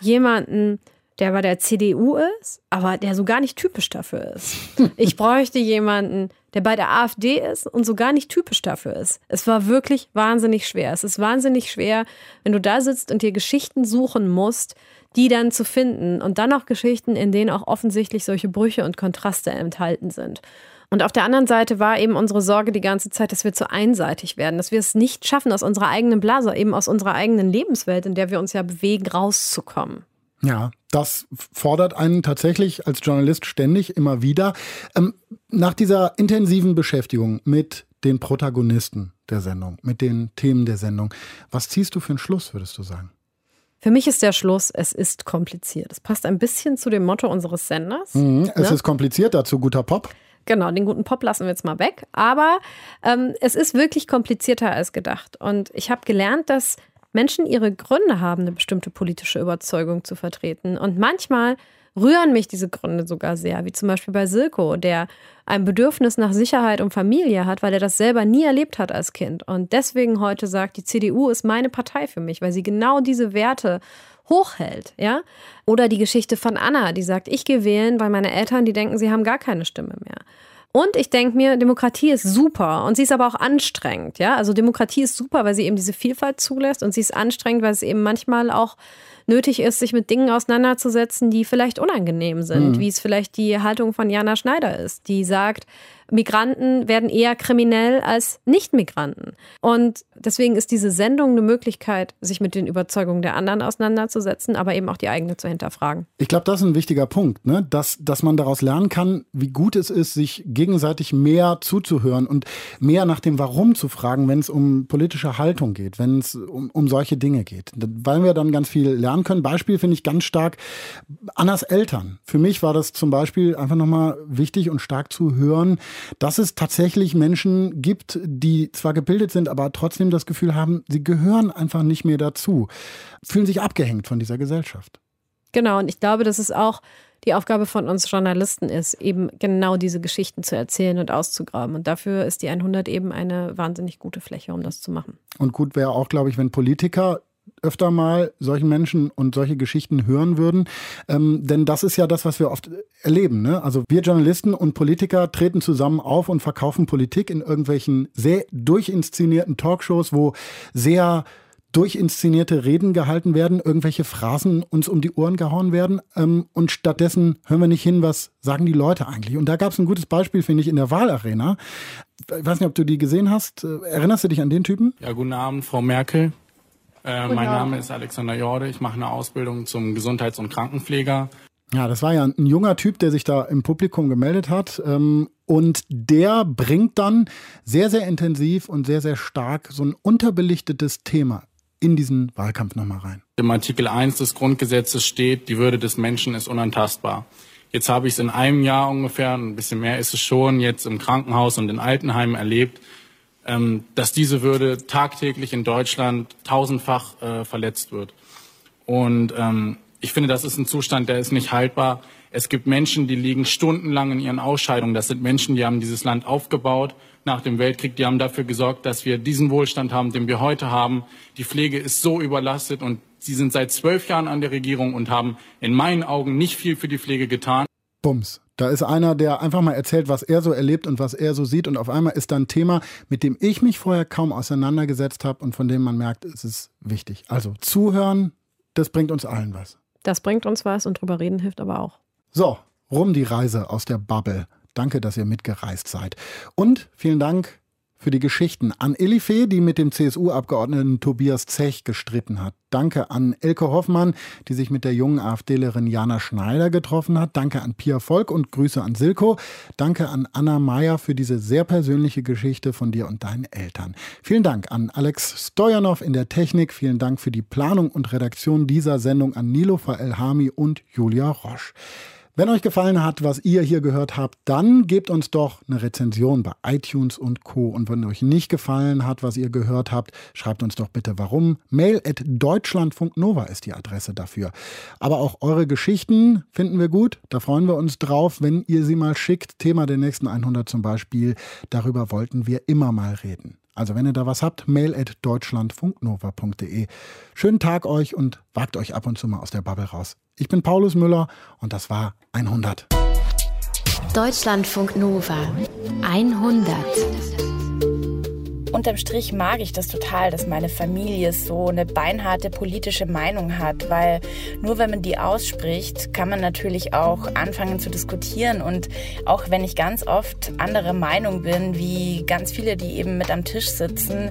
jemanden, der bei der CDU ist, aber der so gar nicht typisch dafür ist. *laughs* Ich bräuchte jemanden, der bei der AfD ist und so gar nicht typisch dafür ist. Es war wirklich wahnsinnig schwer. Es ist wahnsinnig schwer, wenn du da sitzt und dir Geschichten suchen musst, die dann zu finden und dann auch Geschichten, in denen auch offensichtlich solche Brüche und Kontraste enthalten sind. Und auf der anderen Seite war eben unsere Sorge die ganze Zeit, dass wir zu einseitig werden, dass wir es nicht schaffen, aus unserer eigenen Blase, eben aus unserer eigenen Lebenswelt, in der wir uns ja bewegen, rauszukommen. Ja, das fordert einen tatsächlich als Journalist ständig immer wieder. Ähm, nach dieser intensiven Beschäftigung mit den Protagonisten der Sendung, mit den Themen der Sendung, was ziehst du für einen Schluss, würdest du sagen? Für mich ist der Schluss, es ist kompliziert. Es passt ein bisschen zu dem Motto unseres Senders. Mhm, es ne? ist kompliziert, dazu guter Pop. Genau, den guten Pop lassen wir jetzt mal weg. Aber ähm, es ist wirklich komplizierter als gedacht. Und ich habe gelernt, dass Menschen ihre Gründe haben, eine bestimmte politische Überzeugung zu vertreten. Und manchmal rühren mich diese Gründe sogar sehr, wie zum Beispiel bei Silko, der ein Bedürfnis nach Sicherheit und Familie hat, weil er das selber nie erlebt hat als Kind. Und deswegen heute sagt, die CDU ist meine Partei für mich, weil sie genau diese Werte hochhält, ja? Oder die Geschichte von Anna, die sagt, ich gehe wählen, weil meine Eltern, die denken, sie haben gar keine Stimme mehr. Und ich denke mir, Demokratie ist super und sie ist aber auch anstrengend, ja? Also Demokratie ist super, weil sie eben diese Vielfalt zulässt und sie ist anstrengend, weil es eben manchmal auch nötig ist, sich mit Dingen auseinanderzusetzen, die vielleicht unangenehm sind, Mhm. wie es vielleicht die Haltung von Jana Schneider ist, die sagt, Migranten werden eher kriminell als Nicht-Migranten. Und deswegen ist diese Sendung eine Möglichkeit, sich mit den Überzeugungen der anderen auseinanderzusetzen, aber eben auch die eigene zu hinterfragen. Ich glaube, das ist ein wichtiger Punkt, ne? dass, dass man daraus lernen kann, wie gut es ist, sich gegenseitig mehr zuzuhören und mehr nach dem Warum zu fragen, wenn es um politische Haltung geht, wenn es um, um solche Dinge geht. Weil wir dann ganz viel lernen können. Beispiel finde ich ganz stark Annas Eltern. Für mich war das zum Beispiel einfach nochmal wichtig und stark zu hören, dass es tatsächlich Menschen gibt, die zwar gebildet sind, aber trotzdem das Gefühl haben, sie gehören einfach nicht mehr dazu, fühlen sich abgehängt von dieser Gesellschaft. Genau, und ich glaube, dass es auch die Aufgabe von uns Journalisten ist, eben genau diese Geschichten zu erzählen und auszugraben. Und dafür ist die 100 eben eine wahnsinnig gute Fläche, um das zu machen. Und gut wäre auch, glaube ich, wenn Politiker öfter mal solchen Menschen und solche Geschichten hören würden. Ähm, denn das ist ja das, was wir oft erleben. Ne? Also wir Journalisten und Politiker treten zusammen auf und verkaufen Politik in irgendwelchen sehr durchinszenierten Talkshows, wo sehr durchinszenierte Reden gehalten werden, irgendwelche Phrasen uns um die Ohren gehauen werden ähm, und stattdessen hören wir nicht hin, was sagen die Leute eigentlich. Und da gab es ein gutes Beispiel, finde ich, in der Wahlarena. Ich weiß nicht, ob du die gesehen hast. Äh, Erinnerst du dich an den Typen? Ja, guten Abend, Frau Merkel. Äh, mein. Name ist Alexander Jorde. Ich mache eine Ausbildung zum Gesundheits- und Krankenpfleger. Ja, das war ja ein junger Typ, der sich da im Publikum gemeldet hat. Ähm, und der bringt dann sehr, sehr intensiv und sehr, sehr stark so ein unterbelichtetes Thema in diesen Wahlkampf nochmal rein. Im Artikel 1 des Grundgesetzes steht, die Würde des Menschen ist unantastbar. Jetzt habe ich es in einem Jahr ungefähr, ein bisschen mehr ist es schon, jetzt im Krankenhaus und in Altenheimen erlebt, ähm, dass diese Würde tagtäglich in Deutschland tausendfach äh, verletzt wird. Und ähm, ich finde, das ist ein Zustand, der ist nicht haltbar. Es gibt Menschen, die liegen stundenlang in ihren Ausscheidungen. Das sind Menschen, die haben dieses Land aufgebaut nach dem Weltkrieg. Die haben dafür gesorgt, dass wir diesen Wohlstand haben, den wir heute haben. Die Pflege ist so überlastet und sie sind seit zwölf Jahren an der Regierung und haben in meinen Augen nicht viel für die Pflege getan. Bums. Da ist einer, der einfach mal erzählt, was er so erlebt und was er so sieht. Und auf einmal ist da ein Thema, mit dem ich mich vorher kaum auseinandergesetzt habe und von dem man merkt, es ist wichtig. Also zuhören, das bringt uns allen was. Das bringt uns was und drüber reden hilft aber auch. So, rum die Reise aus der Bubble. Danke, dass ihr mitgereist seid. Und vielen Dank für die Geschichten an Elifee, die mit dem CSU-Abgeordneten Tobias Zech gestritten hat. Danke an Elke Hoffmann, die sich mit der jungen AfDlerin Jana Schneider getroffen hat. Danke an Pia Volk und Grüße an Silko. Danke an Anna Meyer für diese sehr persönliche Geschichte von dir und deinen Eltern. Vielen Dank an Alex Stojanov in der Technik. Vielen Dank für die Planung und Redaktion dieser Sendung an Nilofer Elhami und Julia Roche. Wenn euch gefallen hat, was ihr hier gehört habt, dann gebt uns doch eine Rezension bei iTunes und Co. Und wenn euch nicht gefallen hat, was ihr gehört habt, schreibt uns doch bitte warum. Mail at deutschlandfunknova ist die Adresse dafür. Aber auch eure Geschichten finden wir gut. Da freuen wir uns drauf, wenn ihr sie mal schickt. Thema der nächsten 100 zum Beispiel. Darüber wollten wir immer mal reden. Also wenn ihr da was habt, mail at deutschlandfunknova.de. Schönen Tag euch und wagt euch ab und zu mal aus der Bubble raus. Ich bin Paulus Müller und das war 100. Deutschlandfunk Nova 100. Unterm Strich mag ich das total, dass meine Familie so eine beinharte politische Meinung hat, weil nur wenn man die ausspricht, kann man natürlich auch anfangen zu diskutieren. Und auch wenn ich ganz oft anderer Meinung bin, wie ganz viele, die eben mit am Tisch sitzen,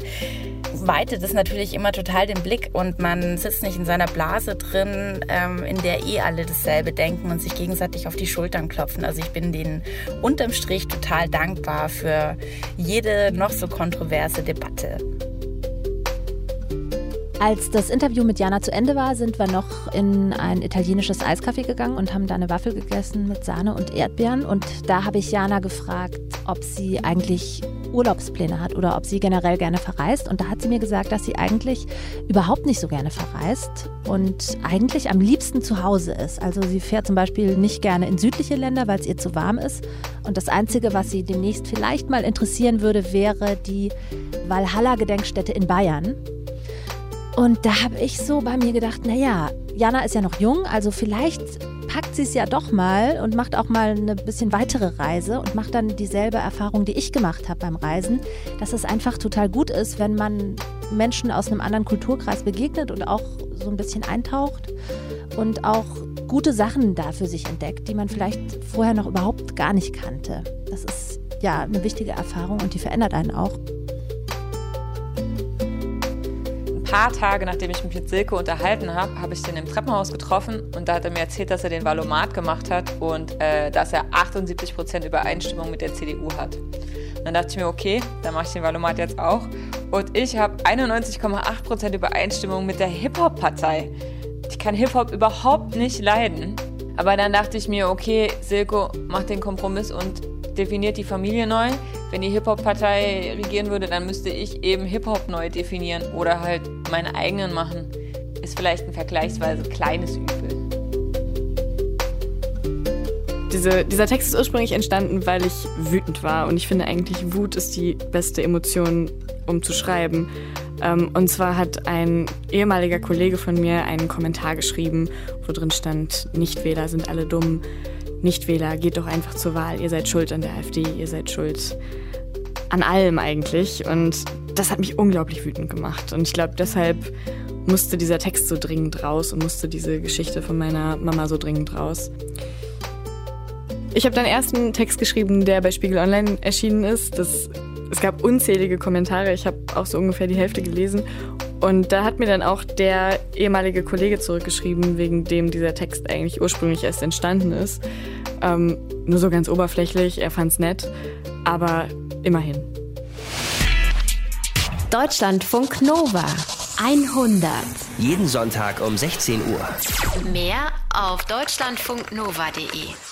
weitet es natürlich immer total den Blick und man sitzt nicht in seiner Blase drin, ähm, in der eh alle dasselbe denken und sich gegenseitig auf die Schultern klopfen. Also ich bin denen unterm Strich total dankbar für jede noch so kontroverse Debatte. Als das Interview mit Jana zu Ende war, sind wir noch in ein italienisches Eiscafé gegangen und haben da eine Waffel gegessen mit Sahne und Erdbeeren. Und da habe ich Jana gefragt, ob sie eigentlich Urlaubspläne hat oder ob sie generell gerne verreist. Und da hat sie mir gesagt, dass sie eigentlich überhaupt nicht so gerne verreist und eigentlich am liebsten zu Hause ist. Also sie fährt zum Beispiel nicht gerne in südliche Länder, weil es ihr zu warm ist. Und das Einzige, was sie demnächst vielleicht mal interessieren würde, wäre die Valhalla-Gedenkstätte in Bayern. Und da habe ich so bei mir gedacht, naja, Jana ist ja noch jung, also vielleicht packt sie es ja doch mal und macht auch mal eine bisschen weitere Reise und macht dann dieselbe Erfahrung, die ich gemacht habe beim Reisen, dass es einfach total gut ist, wenn man Menschen aus einem anderen Kulturkreis begegnet und auch so ein bisschen eintaucht und auch gute Sachen da für sich entdeckt, die man vielleicht vorher noch überhaupt gar nicht kannte. Das ist ja eine wichtige Erfahrung und die verändert einen auch. Paar Tage, nachdem ich mich mit Silke unterhalten habe, habe ich den im Treppenhaus getroffen und da hat er mir erzählt, dass er den Valomat gemacht hat und äh, dass er 78 Prozent Übereinstimmung mit der CDU hat. Und dann dachte ich mir, okay, dann mache ich den Valomat jetzt auch. Und ich habe 91,8 Prozent Übereinstimmung mit der Hip-Hop-Partei. Ich kann Hip-Hop überhaupt nicht leiden. Aber dann dachte ich mir, okay, Silko macht den Kompromiss und definiert die Familie neu. Wenn die Hip-Hop-Partei regieren würde, dann müsste ich eben Hip-Hop neu definieren oder halt meine eigenen machen. Ist vielleicht ein vergleichsweise kleines Übel. Diese, dieser Text ist ursprünglich entstanden, weil ich wütend war. Und ich finde eigentlich, Wut ist die beste Emotion, um zu schreiben. Ähm, und zwar hat ein ehemaliger Kollege von mir einen Kommentar geschrieben, wo drin stand, Nichtwähler sind alle dumm. Nichtwähler, geht doch einfach zur Wahl. Ihr seid schuld an der AfD, ihr seid schuld an allem eigentlich. Und das hat mich unglaublich wütend gemacht. Und ich glaube, deshalb musste dieser Text so dringend raus und musste diese Geschichte von meiner Mama so dringend raus. Ich habe dann erst einen Text geschrieben, der bei Spiegel Online erschienen ist. Das, es gab unzählige Kommentare. Ich habe auch so ungefähr die Hälfte gelesen. Und da hat mir dann auch der ehemalige Kollege zurückgeschrieben, wegen dem dieser Text eigentlich ursprünglich erst entstanden ist. Ähm, nur so ganz oberflächlich, er fand's nett, aber immerhin. Deutschlandfunk Nova 100. Jeden Sonntag um 16 Uhr. Mehr auf deutschlandfunknova.de.